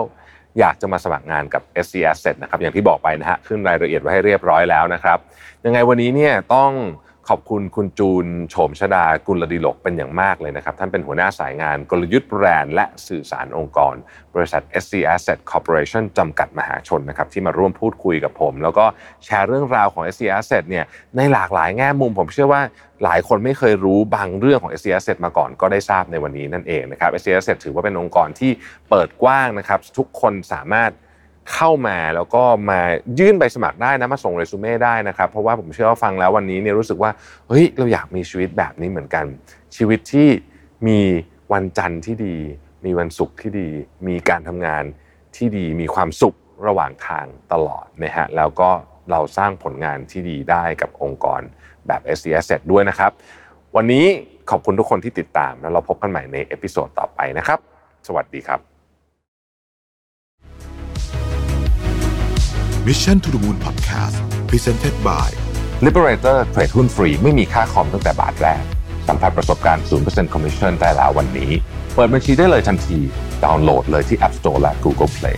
อยากจะมาสมัครงานกับ SC Asset นะครับอย่างที่บอกไปนะฮะขึ้นรายละเอียดไว้ให้เรียบร้อยแล้วนะครับยังไงวันนี้เนี่ยต้อง ขอบคุณคุณจูนโฉมชดากุลดิลกเป็นอย่างมากเลยนะครับ ท่านเป็นหัวหน้าสายงานกลยุทธ์แบรนด์และสื่อสารองค์กร บริษัท SC Asset Corporation จำกัดมหาชนนะครับที่มาร่วมพูดคุยกับผม แล้วก็แชร์เรื่องราวของ SC Asset เนี่ยในหลากหลายแง่มุม ผมเชื่อว่าหลายคนไม่เคยรู้บางเรื่องของ SC Asset มาก่อนก็ได้ทราบในวันนี้นั่นเองนะครับ SC Asset ถือว่าเป็นองค์กรที่เปิดกว้างนะครับทุกคนสามารถ เข้ามาแล้วก็มายื่นใบสมัครได้นะมาส่งเรซูเม่ได้นะครับ เพราะว่าผมเชื่อว่าฟังแล้ววันนี้เนี่ยรู้สึกว่าเฮ้ยเราอยากมีชีวิตแบบนี้เหมือนกัน ชีวิตที่มีวันจันทร์ที่ดี มีวันศุกร์ที่ดี มีการทำงานที่ดีมีความสุขระหว่างทางตลอดนะฮะแล้วก็เราสร้างผลงานที่ดีได้กับองค์กรแบบ s อ s ด้วยนะครับ วันนี้ขอบคุณทุกคนที่ติดตามแล้วเราพบกันใหม่ใน episode ต่อไปนะครับ สวัสดีครับ Mission to the Moon Podcast Presented by Liberator เทรดหุ้นฟรีไม่มีค่าคอมตั้งแต่บาทแรก สัมผัสประสบการณ์ 0% Commission ได้แล้ววันนี้ เปิดบัญชีได้เลยทันที ดาวน์โหลดเลยที่ App Store และ Google Play